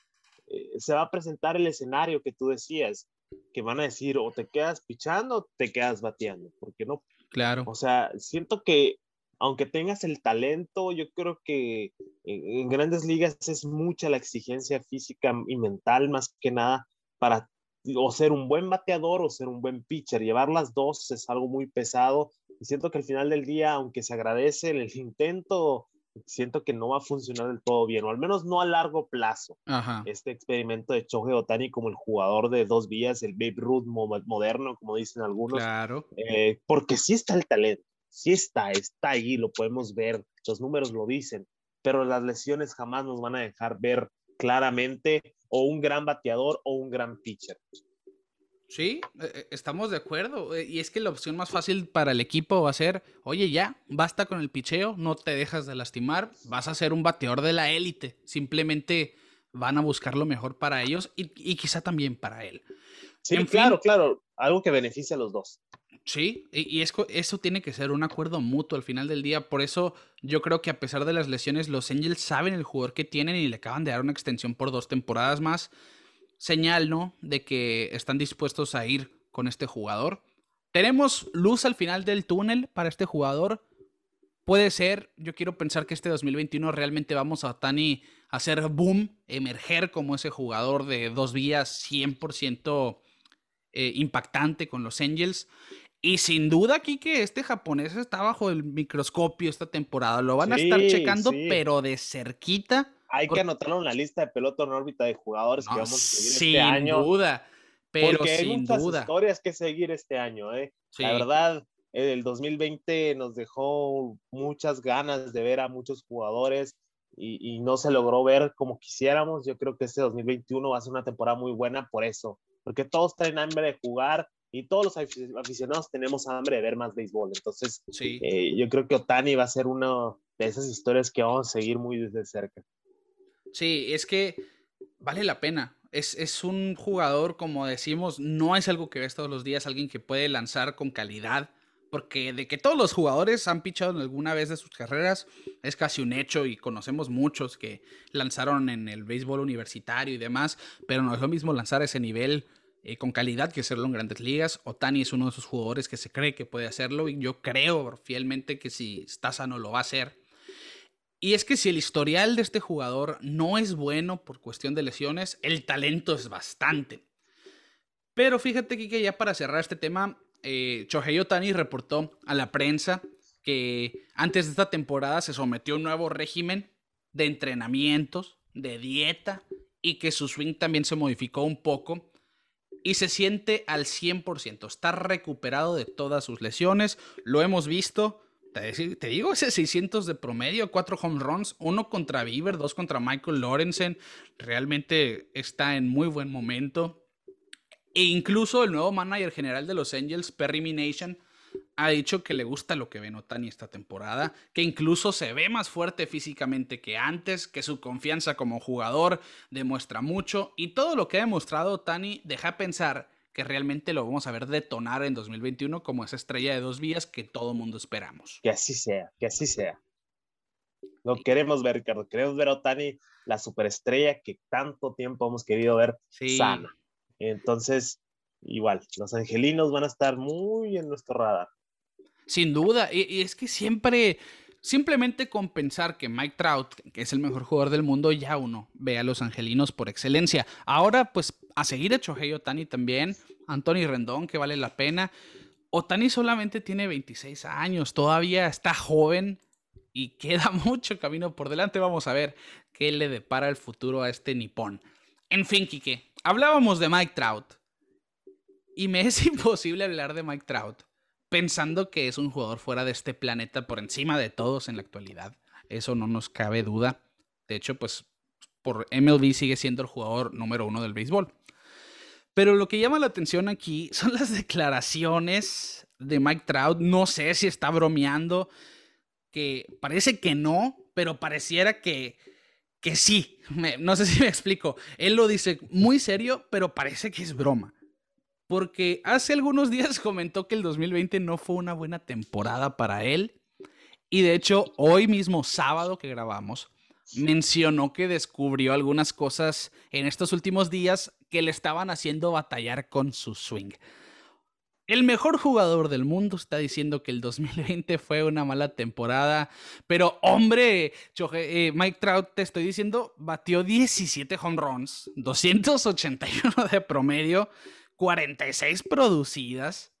eh, se va a presentar el escenario que tú decías, que van a decir o te quedas pichando o te quedas bateando, porque no. Claro. O sea, siento que aunque tengas el talento, yo creo que en, grandes ligas es mucha la exigencia física y mental más que nada para o ser un buen bateador o ser un buen pitcher. Llevar las dos es algo muy pesado y siento que al final del día, aunque se agradece el intento, siento que no va a funcionar del todo bien, o al menos no a largo plazo. Este experimento de Choje Otani como el jugador de dos vías, el Babe Ruth moderno, como dicen algunos. Claro. Eh, porque sí está el talento, sí está, está ahí, lo podemos ver, los números lo dicen, pero las lesiones jamás nos van a dejar ver claramente o un gran bateador o un gran pitcher. Sí, eh, eh, estamos de acuerdo. Eh, y es que la opción más fácil para el equipo va a ser, oye, ya, basta con el picheo, no te dejas de lastimar, vas a ser un bateador de la élite. Simplemente van a buscar lo mejor para ellos y, quizá también para él. Sí, claro, claro, algo que beneficie a los dos. Sí, y, eso tiene que ser un acuerdo mutuo al final del día. Por eso yo creo que a pesar de las lesiones, los Angels saben el jugador que tienen y le acaban de dar una extensión por dos temporadas más señal, ¿no? De que están dispuestos a ir con este jugador. ¿Tenemos luz al final del túnel para este jugador? Puede ser, yo quiero pensar que este 2021 realmente vamos a Tani a hacer boom, emerger como ese jugador de dos vías 100% eh, impactante con los Angels. Y sin duda aquí que este japonés está bajo el microscopio esta temporada. Lo van a estar checando, pero de cerquita hay que anotarlo en la lista de pelota en órbita de jugadores que vamos a seguir este año. Sin duda, pero porque hay muchas duda. historias que seguir este año. ¿eh? La verdad, el 2020 nos dejó muchas ganas de ver a muchos jugadores y, no se logró ver como quisiéramos. Yo creo que este 2021 va a ser una temporada muy buena por eso, porque todos tienen hambre de jugar y todos los aficionados tenemos hambre de ver más béisbol. Entonces, eh, yo creo que Otani va a ser una de esas historias que vamos a seguir muy desde cerca. Sí, es que vale la pena. Es, un jugador, como decimos, no es algo que ves todos los días, alguien que puede lanzar con calidad. Porque de que todos los jugadores han pichado alguna vez de sus carreras es casi un hecho y conocemos muchos que lanzaron en el béisbol universitario y demás, pero no es lo mismo lanzar ese nivel eh, con calidad que hacerlo en grandes ligas. Otani es uno de esos jugadores que se cree que puede hacerlo y yo creo fielmente que si está sano lo va a hacer. Y es que si el historial de este jugador no es bueno por cuestión de lesiones, el talento es bastante. Pero fíjate que ya para cerrar este tema, eh, reportó a la prensa que antes de esta temporada se sometió a un nuevo régimen de entrenamientos, de dieta y que su swing también se modificó un poco y se siente al 100%, está recuperado de todas sus lesiones, lo hemos visto, te, digo, ese 600 de promedio, cuatro home runs, uno contra Bieber, dos contra Michael Lorenzen, realmente está en muy buen momento. E incluso el nuevo manager general de los Angels, Perry Mination, ha dicho que le gusta lo que ve Otani esta temporada, que incluso se ve más fuerte físicamente que antes, que su confianza como jugador demuestra mucho y todo lo que ha demostrado Otani deja pensar que realmente lo vamos a ver detonar en 2021 como esa estrella de dos vías que todo mundo esperamos. Que así sea, que así sea. Lo queremos ver, Ricardo. Queremos ver a Otani, la superestrella que tanto tiempo hemos querido ver sana. Entonces, igual, los angelinos van a estar muy en nuestro radar. Sin duda, y, es que siempre, simplemente con pensar que Mike Trout, que es el mejor jugador del mundo, ya uno ve a los angelinos por excelencia. Ahora, pues a seguir a Chohei Otani también, Anthony Rendón, que vale la pena. Otani solamente tiene 26 años, todavía está joven y queda mucho camino por delante. Vamos a ver qué le depara el futuro a este nipón. En fin, Kike, hablábamos de Mike Trout. Y me es imposible hablar de Mike Trout pensando que es un jugador fuera de este planeta por encima de todos en la actualidad. Eso no nos cabe duda. De hecho, pues por MLB sigue siendo el jugador número uno del béisbol. Pero lo que llama la atención aquí son las declaraciones de Mike Trout. No sé si está bromeando, que parece que no, pero pareciera que, que sí. no sé si me explico. Él lo dice muy serio, pero parece que es broma. Porque hace algunos días comentó que el 2020 no fue una buena temporada para él. Y de hecho, hoy mismo, sábado que grabamos, mencionó que descubrió algunas cosas en estos últimos días que le estaban haciendo batallar con su swing. El mejor jugador del mundo está diciendo que el 2020 fue una mala temporada. Pero, hombre, eh, Mike Trout, te estoy diciendo, batió 17 home runs, 281 de promedio, 46 producidas.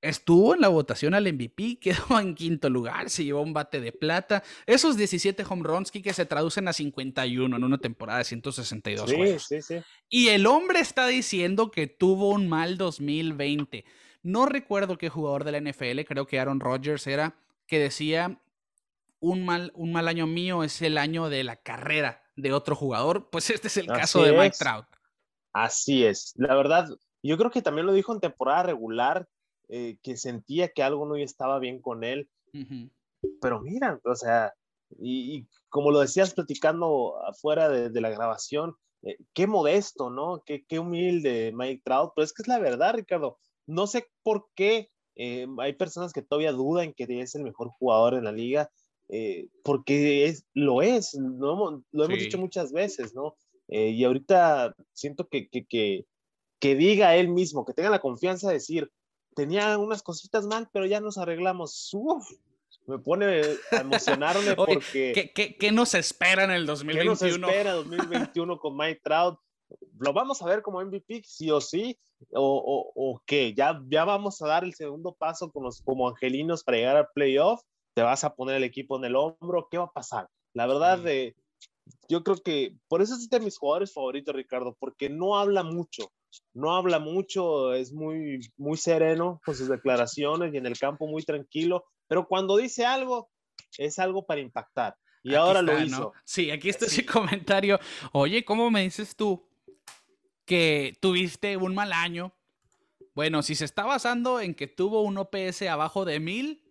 Estuvo en la votación al MVP, quedó en quinto lugar, se llevó un bate de plata. Esos 17 home runs que se traducen a 51 en una temporada de 162 sí, Sí, sí. Y el hombre está diciendo que tuvo un mal 2020. No recuerdo qué jugador de la NFL, creo que Aaron Rodgers era, que decía un mal, un mal año mío es el año de la carrera de otro jugador. Pues este es el caso de Mike Trout. Así es. La verdad, yo creo que también lo dijo en temporada regular eh, que sentía que algo no estaba bien con él. Pero mira, o sea, y, como lo decías platicando afuera de, la grabación, eh, qué modesto, ¿no? Qué, qué humilde Mike Trout, pero es que es la verdad, Ricardo. No sé por qué eh, hay personas que todavía dudan que es el mejor jugador en la liga, porque es, lo es, lo, lo hemos dicho muchas veces, ¿no? y ahorita siento que, que, que, que diga él mismo, que tenga la confianza de decir, tenía unas cositas mal, pero ya nos arreglamos. Uf, me pone a emocionarme porque... ¿qué, qué, nos espera en el 2021? ¿Qué nos espera 2021 con Mike Trout? ¿Lo vamos a ver como MVP, sí o sí? ¿O, o, qué? ¿Ya, ¿Ya vamos a dar el segundo paso con los, como angelinos para llegar al playoff? ¿Te vas a poner el equipo en el hombro? ¿Qué va a pasar? La verdad, de, yo creo que por eso es de mis jugadores favoritos, Ricardo, porque no habla mucho no habla mucho, es muy, muy sereno con sus declaraciones y en el campo muy tranquilo, pero cuando dice algo, es algo para impactar. Y ahora lo hizo. Sí, aquí está ese comentario. Oye, ¿cómo me dices tú que tuviste un mal año? Bueno, si se está basando en que tuvo un OPS abajo de mil,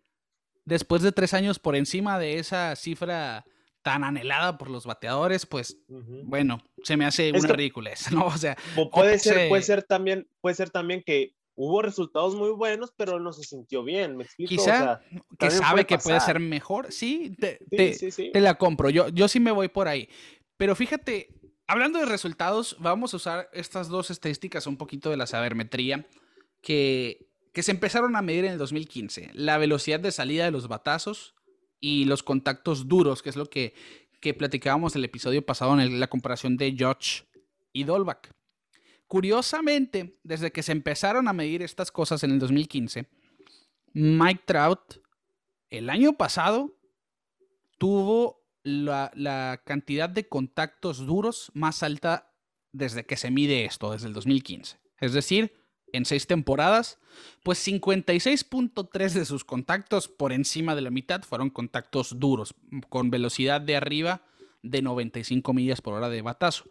después de tres años por encima de esa cifra tan anhelada por los bateadores, pues bueno, se me hace una ridiculez, ¿no? O sea, puede ser, puede ser también, puede ser también que hubo resultados muy buenos, pero no se sintió bien, ¿me explico? Quizá que sabe que puede ser mejor, sí, te, te, la compro, yo, yo sí me voy por ahí. Pero fíjate, hablando de resultados, vamos a usar estas dos estadísticas, un poquito de la sabermetría, que, que se empezaron a medir en el 2015. La velocidad de salida de los batazos, y los contactos duros, que es lo que, que platicábamos el episodio pasado en la comparación de Josh y Dolbach. Curiosamente, desde que se empezaron a medir estas cosas en el 2015, Mike Trout el año pasado tuvo la, la, cantidad de contactos duros más alta desde que se mide esto, desde el 2015. Es decir, en seis temporadas, pues 56.3 de sus contactos por encima de la mitad fueron contactos duros, con velocidad de arriba de 95 millas por hora de batazo.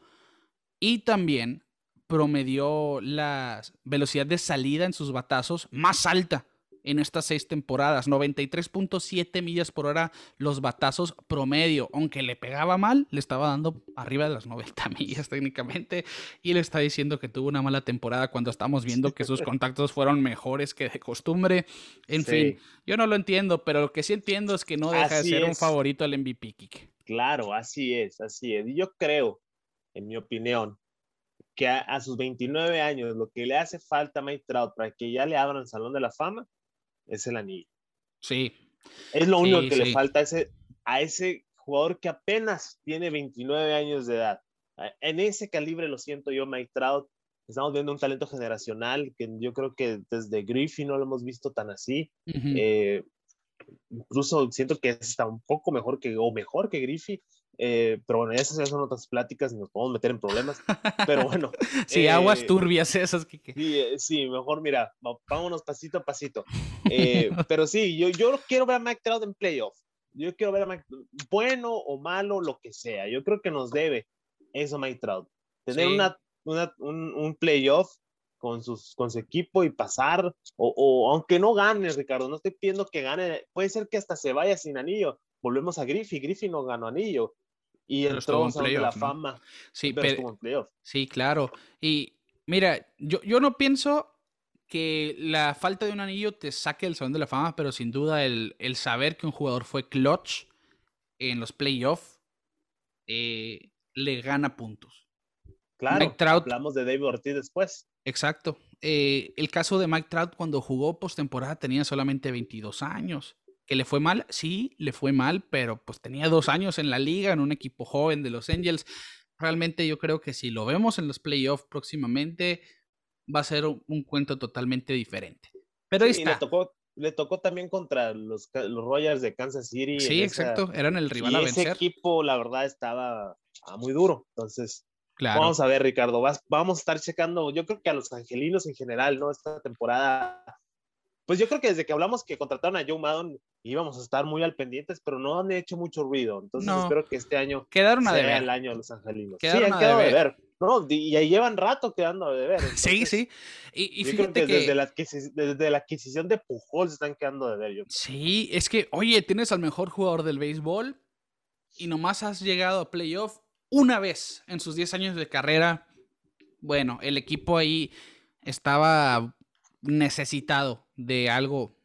Y también promedió la velocidad de salida en sus batazos más alta en estas seis temporadas. 93.7 millas por hora los batazos promedio. Aunque le pegaba mal, le estaba dando arriba de las 90 millas técnicamente. Y le está diciendo que tuvo una mala temporada cuando estamos viendo que sus contactos fueron mejores que de costumbre. En fin, yo no lo entiendo, pero lo que sí entiendo es que no deja de ser un favorito al MVP kick. Claro, así es, así es. Y yo creo, en mi opinión, que a, sus 29 años lo que le hace falta a Mike Trout para que ya le abran el Salón de la Fama es el anillo. Sí. Es lo único que le falta a ese, a ese jugador que apenas tiene 29 años de edad. En ese calibre, lo siento yo, Mike Trout, estamos viendo un talento generacional que yo creo que desde Griffey no lo hemos visto tan así. Eh, incluso siento que está un poco mejor que, o mejor que Griffey. Eh, pero bueno, esas ya son otras pláticas y nos podemos meter en problemas. Pero bueno. sí, aguas eh, turbias esas. Que, eh, Sí, mejor mira, vámonos pasito a pasito. pero sí, yo, yo quiero ver a Mike Trout en playoff. Yo quiero ver a Mike, bueno o malo, lo que sea. Yo creo que nos debe eso Mike Trout. Tener una, una, un, un playoff con, sus, con su equipo y pasar, o, o, aunque no gane, Ricardo, no estoy pidiendo que gane, puede ser que hasta se vaya sin anillo. Volvemos a Griffey, Griffey no ganó anillo, y entró en la fama. Sí, pero, sí, claro. Y mira, yo, yo no pienso que la falta de un anillo te saque del Salón de la Fama, pero sin duda el, saber que un jugador fue clutch en los playoffs eh, le gana puntos. Claro, hablamos de David Ortiz después. Exacto. Eh, el caso de Mike Trout cuando jugó postemporada tenía solamente 22 años. ¿Que le fue mal? Sí, le fue mal, pero pues tenía dos años en la liga, en un equipo joven de los Angels. Realmente yo creo que si lo vemos en los playoffs próximamente, va a ser un, cuento totalmente diferente. Pero ahí está. Le tocó, le tocó también contra los, los Royals de Kansas City. Sí, exacto, eran el rival a vencer. Ese equipo, la verdad, estaba ah, muy duro. Entonces, Vamos a ver, Ricardo, vamos a estar checando, yo creo que a los angelinos en general, ¿no? Esta temporada, pues yo creo que desde que hablamos que contrataron a Joe Maddon íbamos a estar muy al pendientes, pero no han hecho mucho ruido. Entonces espero que este año quedaron a sea el año de los angelinos. sí, han quedado a deber. No, y ahí llevan rato quedando a deber. sí, sí. Y, fíjate que, Desde, la desde, la adquisición de Pujol se están quedando a deber. Yo sí, es que, oye, tienes al mejor jugador del béisbol y nomás has llegado a playoff una vez en sus 10 años de carrera. Bueno, el equipo ahí estaba necesitado de algo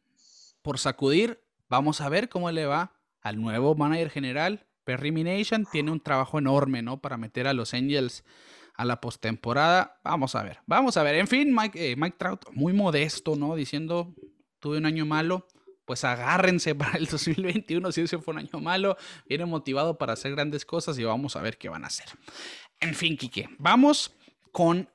por sacudir. Vamos a ver cómo le va al nuevo manager general. Perry Mination tiene un trabajo enorme, ¿no? Para meter a los Angels a la postemporada. Vamos a ver, vamos a ver. En fin, Mike, eh, Trout, muy modesto, ¿no? Diciendo, tuve un año malo pues agárrense para el 2021 si ese fue un año malo, viene motivado para hacer grandes cosas y vamos a ver qué van a hacer. En fin, Quique, vamos con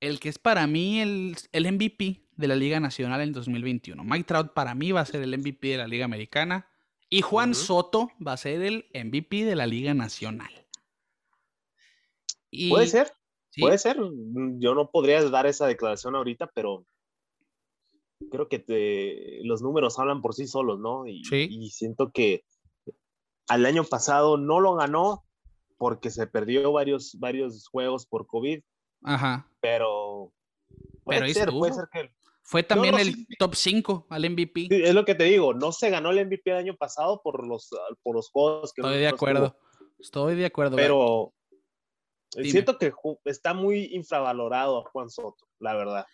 el que es para mí el, el MVP de la Liga Nacional en 2021. Mike Trout para mí va a ser el MVP de la Liga Americana y Juan Soto va a ser el MVP de la Liga Nacional. Puede ser, puede ser. Yo no podría dar esa declaración ahorita, pero creo que te, los números hablan por sí solos, ¿no? Y, y siento que al año pasado no lo ganó porque se perdió varios, varios juegos por COVID. Ajá. Pero puede ser, puede ser que... Fue también el top 5 al MVP. es lo que te digo, no se ganó el MVP el año pasado por los, por los juegos que... Estoy de acuerdo, estoy de acuerdo. Pero siento que está muy infravalorado a Juan Soto, la verdad.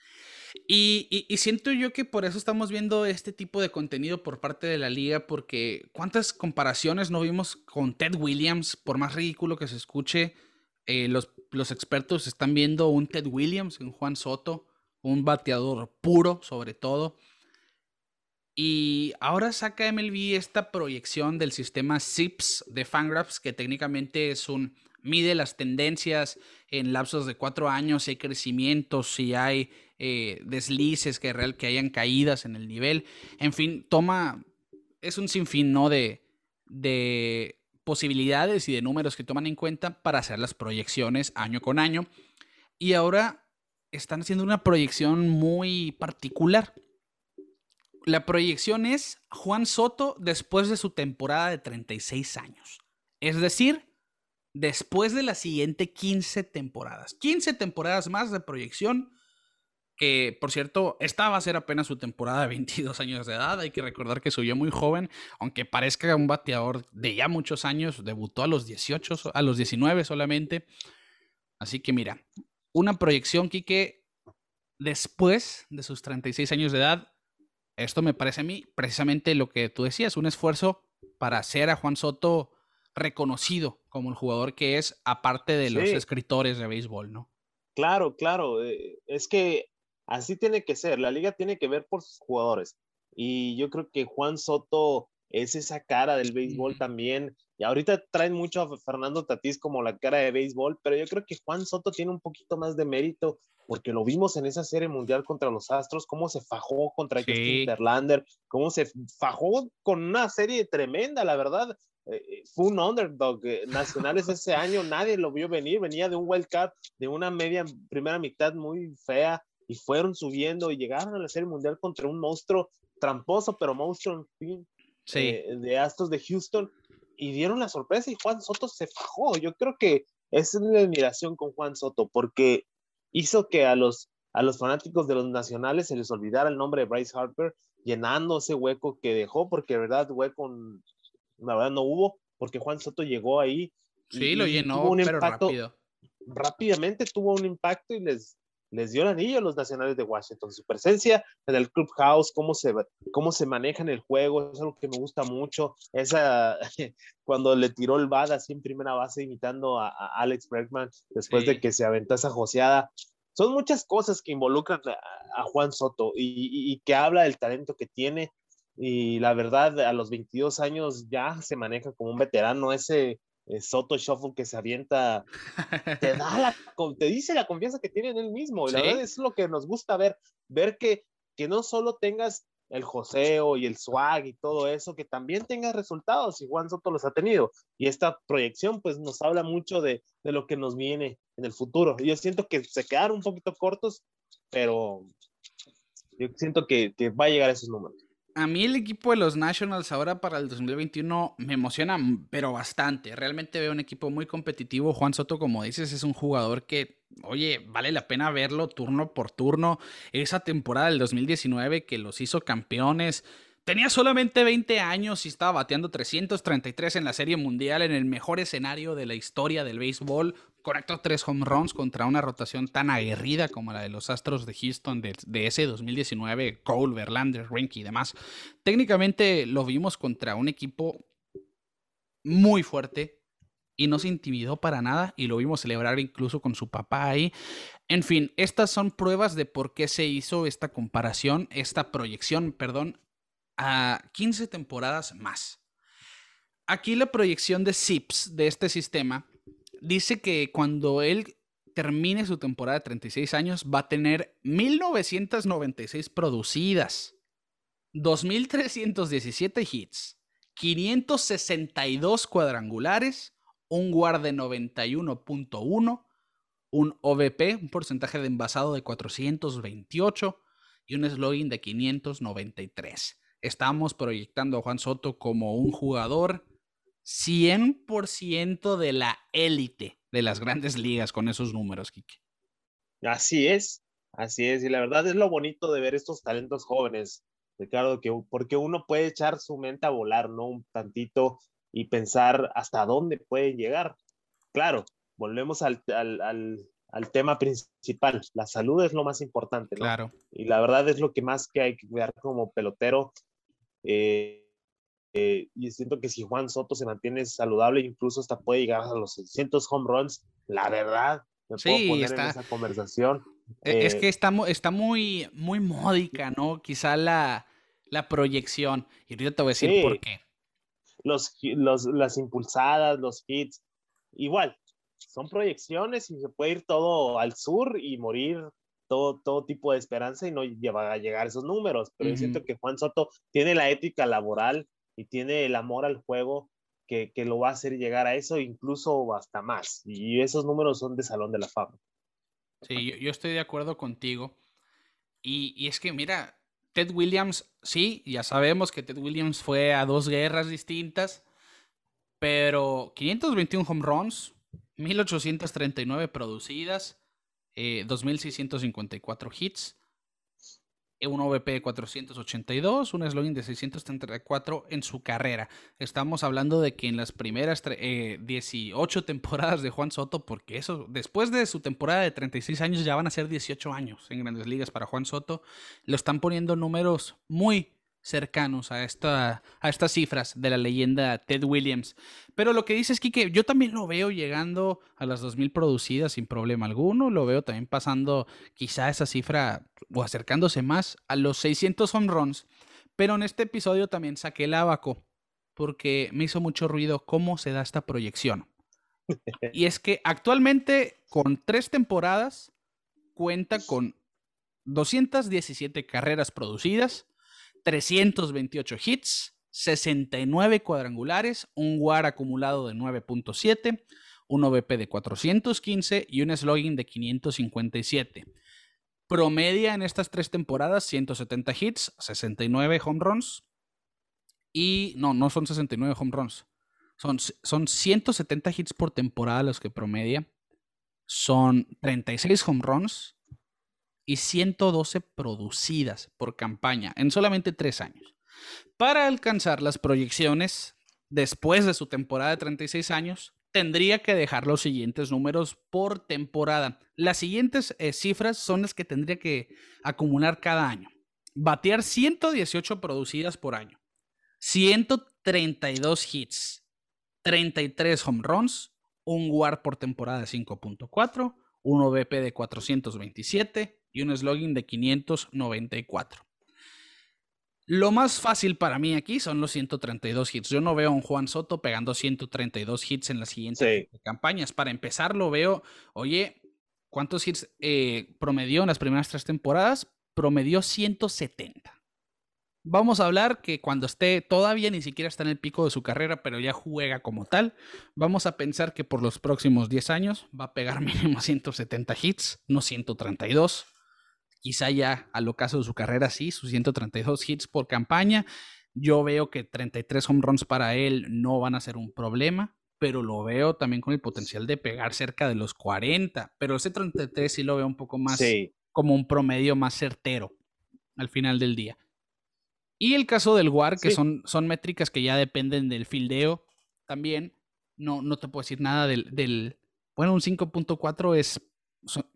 Y, siento yo que por eso estamos viendo este tipo de contenido por parte de la liga, porque cuántas comparaciones no vimos con Ted Williams, por más ridículo que se escuche, eh, los, los expertos están viendo un Ted Williams en Juan Soto, un bateador puro sobre todo. Y ahora saca MLB esta proyección del sistema SIPS de Fangraphs, que técnicamente es un mide las tendencias en lapsos de cuatro años, si hay crecimiento, si hay eh, deslices, que, real, que hayan caídas en el nivel. En fin, toma, es un sinfín, ¿no? De, de posibilidades y de números que toman en cuenta para hacer las proyecciones año con año. Y ahora están haciendo una proyección muy particular. La proyección es Juan Soto después de su temporada de 36 años. Es decir, después de la siguiente 15 temporadas. 15 temporadas más de proyección que por cierto, esta va a ser apenas su temporada de 22 años de edad. Hay que recordar que subió muy joven, aunque parezca un bateador de ya muchos años, debutó a los 18, a los 19 solamente. Así que mira, una proyección, Quique, después de sus 36 años de edad, esto me parece a mí precisamente lo que tú decías, un esfuerzo para hacer a Juan Soto reconocido como el jugador que es, aparte de los escritores de béisbol, ¿no? Claro, claro. Eh, es que Así tiene que ser, la liga tiene que ver por sus jugadores. Y yo creo que Juan Soto es esa cara del béisbol también. Y ahorita traen mucho a Fernando Tatís como la cara de béisbol, pero yo creo que Juan Soto tiene un poquito más de mérito porque lo vimos en esa serie mundial contra los Astros, cómo se fajó contra Justin Verlander, cómo se fajó con una serie tremenda, la verdad. Eh, eh, fue un underdog. Eh, nacionales ese año nadie lo vio venir, venía de un wild card, de una media primera mitad muy fea, y fueron subiendo y llegaron a la Serie Mundial contra un monstruo tramposo, pero monstruo fin, eh, de Astros de Houston y dieron la sorpresa y Juan Soto se fajó. Yo creo que es mi admiración con Juan Soto porque hizo que a los, a los fanáticos de los nacionales se les olvidara el nombre de Bryce Harper, llenando ese hueco que dejó, porque de verdad hueco, la verdad no hubo, porque Juan Soto llegó ahí. Sí, lo llenó, un pero rápido. Rápidamente tuvo un impacto y les, les dio el anillo a los nacionales de Washington. Su presencia en el clubhouse, cómo se, cómo se maneja en el juego, es algo que me gusta mucho. Esa, cuando le tiró el bad así en primera base, imitando a, Alex Bregman, después de que se aventó esa joseada. son muchas cosas que involucran a, Juan Soto y, y, que habla del talento que tiene. Y la verdad, a los 22 años ya se maneja como un veterano. Ese Soto Shuffle que se avienta, te da la, te dice la confianza que tiene en él mismo. Y la verdad es lo que nos gusta ver, ver que, que no solo tengas el joseo y el swag y todo eso, que también tenga resultados y Juan Soto los ha tenido. Y esta proyección pues nos habla mucho de, de lo que nos viene en el futuro. Yo siento que se quedaron un poquito cortos, pero yo siento que, que va a llegar a esos números. A mí el equipo de los Nationals ahora para el 2021 me emociona, pero bastante. Realmente veo un equipo muy competitivo. Juan Soto, como dices, es un jugador que, oye, vale la pena verlo turno por turno. Esa temporada del 2019 que los hizo campeones. Tenía solamente 20 años y estaba bateando 333 en la Serie Mundial en el mejor escenario de la historia del béisbol conectó tres home runs contra una rotación tan aguerrida como la de los Astros de Houston de, ese 2019, Cole, Verlander, Rinky y demás. Técnicamente lo vimos contra un equipo muy fuerte y no se intimidó para nada y lo vimos celebrar incluso con su papá ahí. En fin, estas son pruebas de por qué se hizo esta comparación, esta proyección, perdón, a 15 temporadas más. Aquí la proyección de SIPS de este sistema dice que cuando él termine su temporada de 36 años va a tener 1996 producidas, 2317 hits, 562 cuadrangulares, un guard de 91.1, un OVP, un porcentaje de envasado de 428 y un slogan de 593. Estamos proyectando a Juan Soto como un jugador 100% de la élite de las grandes ligas con esos números, Kike. Así es, así es. Y la verdad es lo bonito de ver estos talentos jóvenes, Ricardo, que, porque uno puede echar su mente a volar, ¿no? Un tantito y pensar hasta dónde pueden llegar. Claro, volvemos al, tema principal. La salud es lo más importante, ¿no? Claro. Y la verdad es lo que más que hay que cuidar como pelotero. Eh, eh, y siento que si Juan Soto se mantiene saludable, incluso hasta puede llegar a los 600 home runs, la verdad, me puedo poner está, en esa conversación. E, es que eh, está, está muy, muy módica, ¿no? Quizá la, la proyección. Y ahorita te voy a decir por qué. Los, los, las impulsadas, los hits, igual, son proyecciones y se puede ir todo al sur y morir todo, todo tipo de esperanza y no llevar a llegar a esos números. Pero yo siento que Juan Soto tiene la ética laboral y tiene el amor al juego que, que, lo va a hacer llegar a eso, incluso hasta más. Y esos números son de Salón de la Fama. Sí, yo, estoy de acuerdo contigo. Y, y, es que, mira, Ted Williams, sí, ya sabemos que Ted Williams fue a dos guerras distintas, pero 521 home runs, 1839 producidas, eh, 2654 hits un OVP de 482, un slogan de 634 en su carrera. Estamos hablando de que en las primeras 18 eh, temporadas de Juan Soto, porque eso, después de su temporada de 36 años, ya van a ser 18 años en grandes ligas para Juan Soto, lo están poniendo números muy, cercanos a, esta, a estas cifras de la leyenda Ted Williams. Pero lo que dice es que yo también lo veo llegando a las 2.000 producidas sin problema alguno. Lo veo también pasando quizá esa cifra o acercándose más a los 600 home runs. Pero en este episodio también saqué el abaco porque me hizo mucho ruido cómo se da esta proyección. Y es que actualmente con tres temporadas cuenta con 217 carreras producidas, 328 hits, 69 cuadrangulares, un WAR acumulado de 9.7, un OVP de 415 y un slogan de 557. Promedia en estas tres temporadas 170 hits, 69 home runs y no, no son 69 home runs. Son, son 170 hits por temporada los que promedia. Son 36 home runs y 112 producidas por campaña en solamente tres años. Para alcanzar las proyecciones después de su temporada de 36 años, tendría que dejar los siguientes números por temporada. Las siguientes eh, cifras son las que tendría que acumular cada año. Batear 118 producidas por año, 132 hits, 33 home runs, un WAR por temporada de 5.4, un OVP de 427 y un slogan de 594. Lo más fácil para mí aquí son los 132 hits. Yo no veo a un Juan Soto pegando 132 hits en las siguientes campañas. Para empezar, lo veo, oye, ¿cuántos hits eh, promedió en las primeras tres temporadas? Promedió 170. Vamos a hablar que cuando esté todavía ni siquiera está en el pico de su carrera, pero ya juega como tal, vamos a pensar que por los próximos 10 años va a pegar mínimo 170 hits, no 132. Quizá ya al ocaso de su carrera sí, sus 132 hits por campaña. Yo veo que 33 home runs para él no van a ser un problema, pero lo veo también con el potencial de pegar cerca de los 40. Pero ese 33 sí lo veo un poco más como un promedio más certero al final del día. Y el caso del WAR, que son, son métricas que ya dependen del fildeo también. No, no te puedo decir nada del. del bueno, un 5.4 es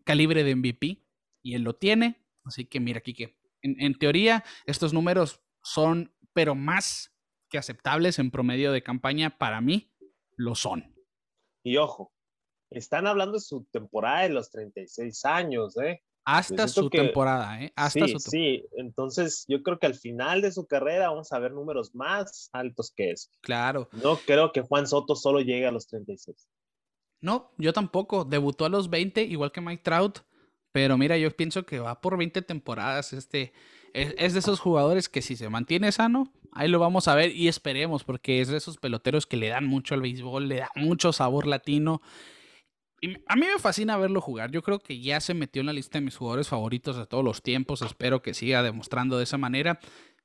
calibre de MVP y él lo tiene. Así que mira, que en, en teoría estos números son, pero más que aceptables en promedio de campaña, para mí lo son. Y ojo, están hablando de su temporada de los 36 años, ¿eh? Hasta su temporada, ¿eh? Hasta sí, Sí, entonces yo creo que al final de su carrera vamos a ver números más altos que eso. Claro. No creo que Juan Soto solo llegue a los 36. No, yo tampoco. Debutó a los 20, igual que Mike Trout. Pero mira, yo pienso que va por 20 temporadas. Este es, es, de esos jugadores que si se mantiene sano, ahí lo vamos a ver y esperemos, porque es de esos peloteros que le dan mucho al béisbol, le da mucho sabor latino a mí me fascina verlo jugar. Yo creo que ya se metió en la lista de mis jugadores favoritos de todos los tiempos. Espero que siga demostrando de esa manera.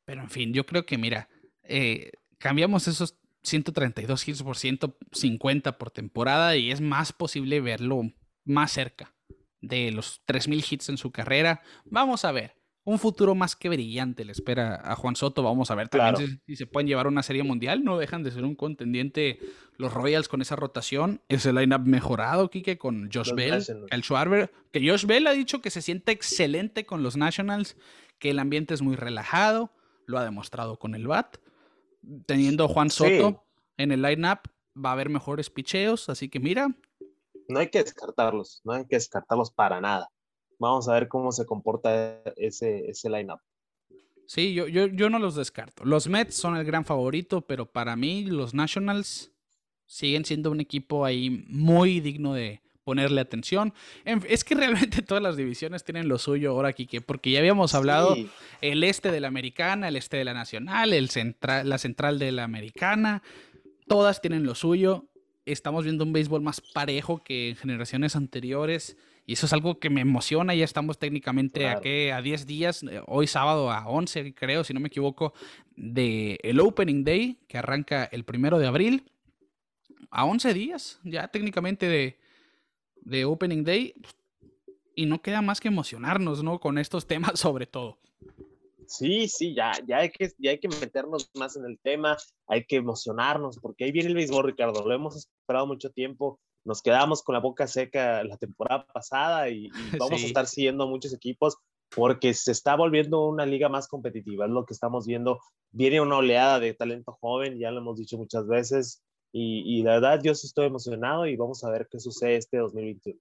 Pero en fin, yo creo que, mira, eh, cambiamos esos 132 hits por 150 por temporada y es más posible verlo más cerca de los 3.000 hits en su carrera. Vamos a ver un futuro más que brillante le espera a Juan Soto. Vamos a ver también si, se pueden llevar una serie mundial. No dejan de ser un contendiente los Royals con esa rotación. Ese lineup mejorado, Kike, con Josh Bell, el Schwarber. Que Josh Bell ha dicho que se siente excelente con los Nationals, que el ambiente es muy relajado. Lo ha demostrado con el BAT. Teniendo Juan Soto en el lineup, va a haber mejores picheos. Así que mira. No hay que descartarlos, no hay que descartarlos para nada. Vamos a ver cómo se comporta ese, ese lineup. Sí, yo, yo, yo no los descarto. Los Mets son el gran favorito, pero para mí los Nationals siguen siendo un equipo ahí muy digno de ponerle atención. Es que realmente todas las divisiones tienen lo suyo ahora, Kike, porque ya habíamos hablado el este de la americana, el este de la nacional, el central, la central de la americana, todas tienen lo suyo. Estamos viendo un béisbol más parejo que en generaciones anteriores. Y eso es algo que me emociona. Ya estamos técnicamente a, a 10 días, eh, hoy sábado a 11, creo, si no me equivoco, de el Opening Day, que arranca el primero de abril. A 11 días, ya técnicamente de, de Opening Day. Y no queda más que emocionarnos, ¿no? Con estos temas sobre todo. Sí, sí, ya, ya, hay que, ya hay que meternos más en el tema, hay que emocionarnos, porque ahí viene el béisbol, Ricardo, lo hemos esperado mucho tiempo nos quedamos con la boca seca la temporada pasada y, vamos a estar siguiendo muchos equipos porque se está volviendo una liga más competitiva, es lo que estamos viendo. Viene una oleada de talento joven, ya lo hemos dicho muchas veces, y, y la verdad yo sí estoy emocionado y vamos a ver qué sucede este 2021.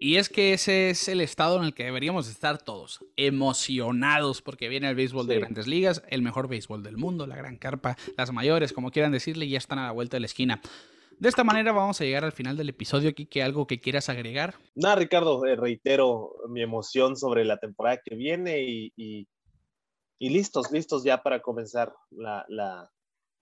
Y es que ese es el estado en el que deberíamos estar todos, emocionados, porque viene el béisbol de grandes ligas, el mejor béisbol del mundo, la gran carpa, las mayores, como quieran decirle, ya están a la vuelta de la esquina. De esta manera vamos a llegar al final del episodio. Aquí, que algo que quieras agregar? Nada, Ricardo, eh, reitero mi emoción sobre la temporada que viene y, y, listos, listos ya para comenzar la, la,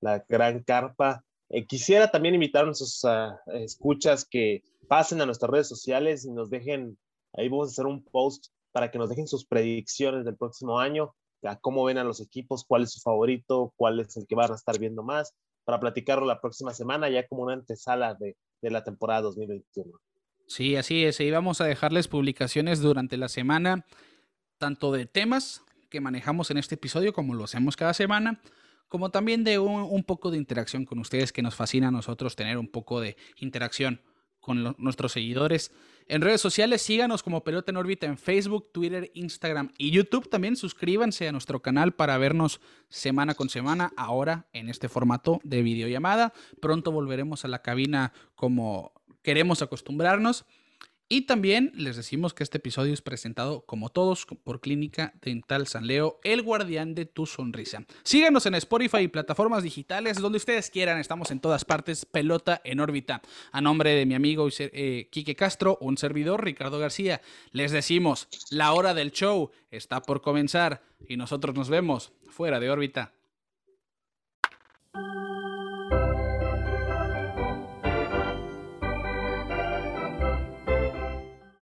la gran carpa. Eh, quisiera también invitar a nuestros ah, escuchas que pasen a nuestras redes sociales y nos dejen, ahí vamos a hacer un post para que nos dejen sus predicciones del próximo año, a cómo ven a los equipos, cuál es su favorito, cuál es el que van a estar viendo más para platicarlo la próxima semana, ya como una antesala de, de la temporada 2021. Sí, así es. Y vamos a dejarles publicaciones durante la semana, tanto de temas que manejamos en este episodio, como lo hacemos cada semana, como también de un, poco de interacción con ustedes, que nos fascina a nosotros tener un poco de interacción con nuestros seguidores. En redes sociales, síganos como Pelota en órbita en Facebook, Twitter, Instagram y YouTube. También suscríbanse a nuestro canal para vernos semana con semana, ahora en este formato de videollamada. Pronto volveremos a la cabina como queremos acostumbrarnos. Y también les decimos que este episodio es presentado, como todos, por Clínica Dental San Leo, el guardián de tu sonrisa. Síganos en Spotify y plataformas digitales, donde ustedes quieran. Estamos en todas partes, pelota en órbita. A nombre de mi amigo eh, Quique Castro, un servidor, Ricardo García, les decimos, la hora del show está por comenzar y nosotros nos vemos fuera de órbita.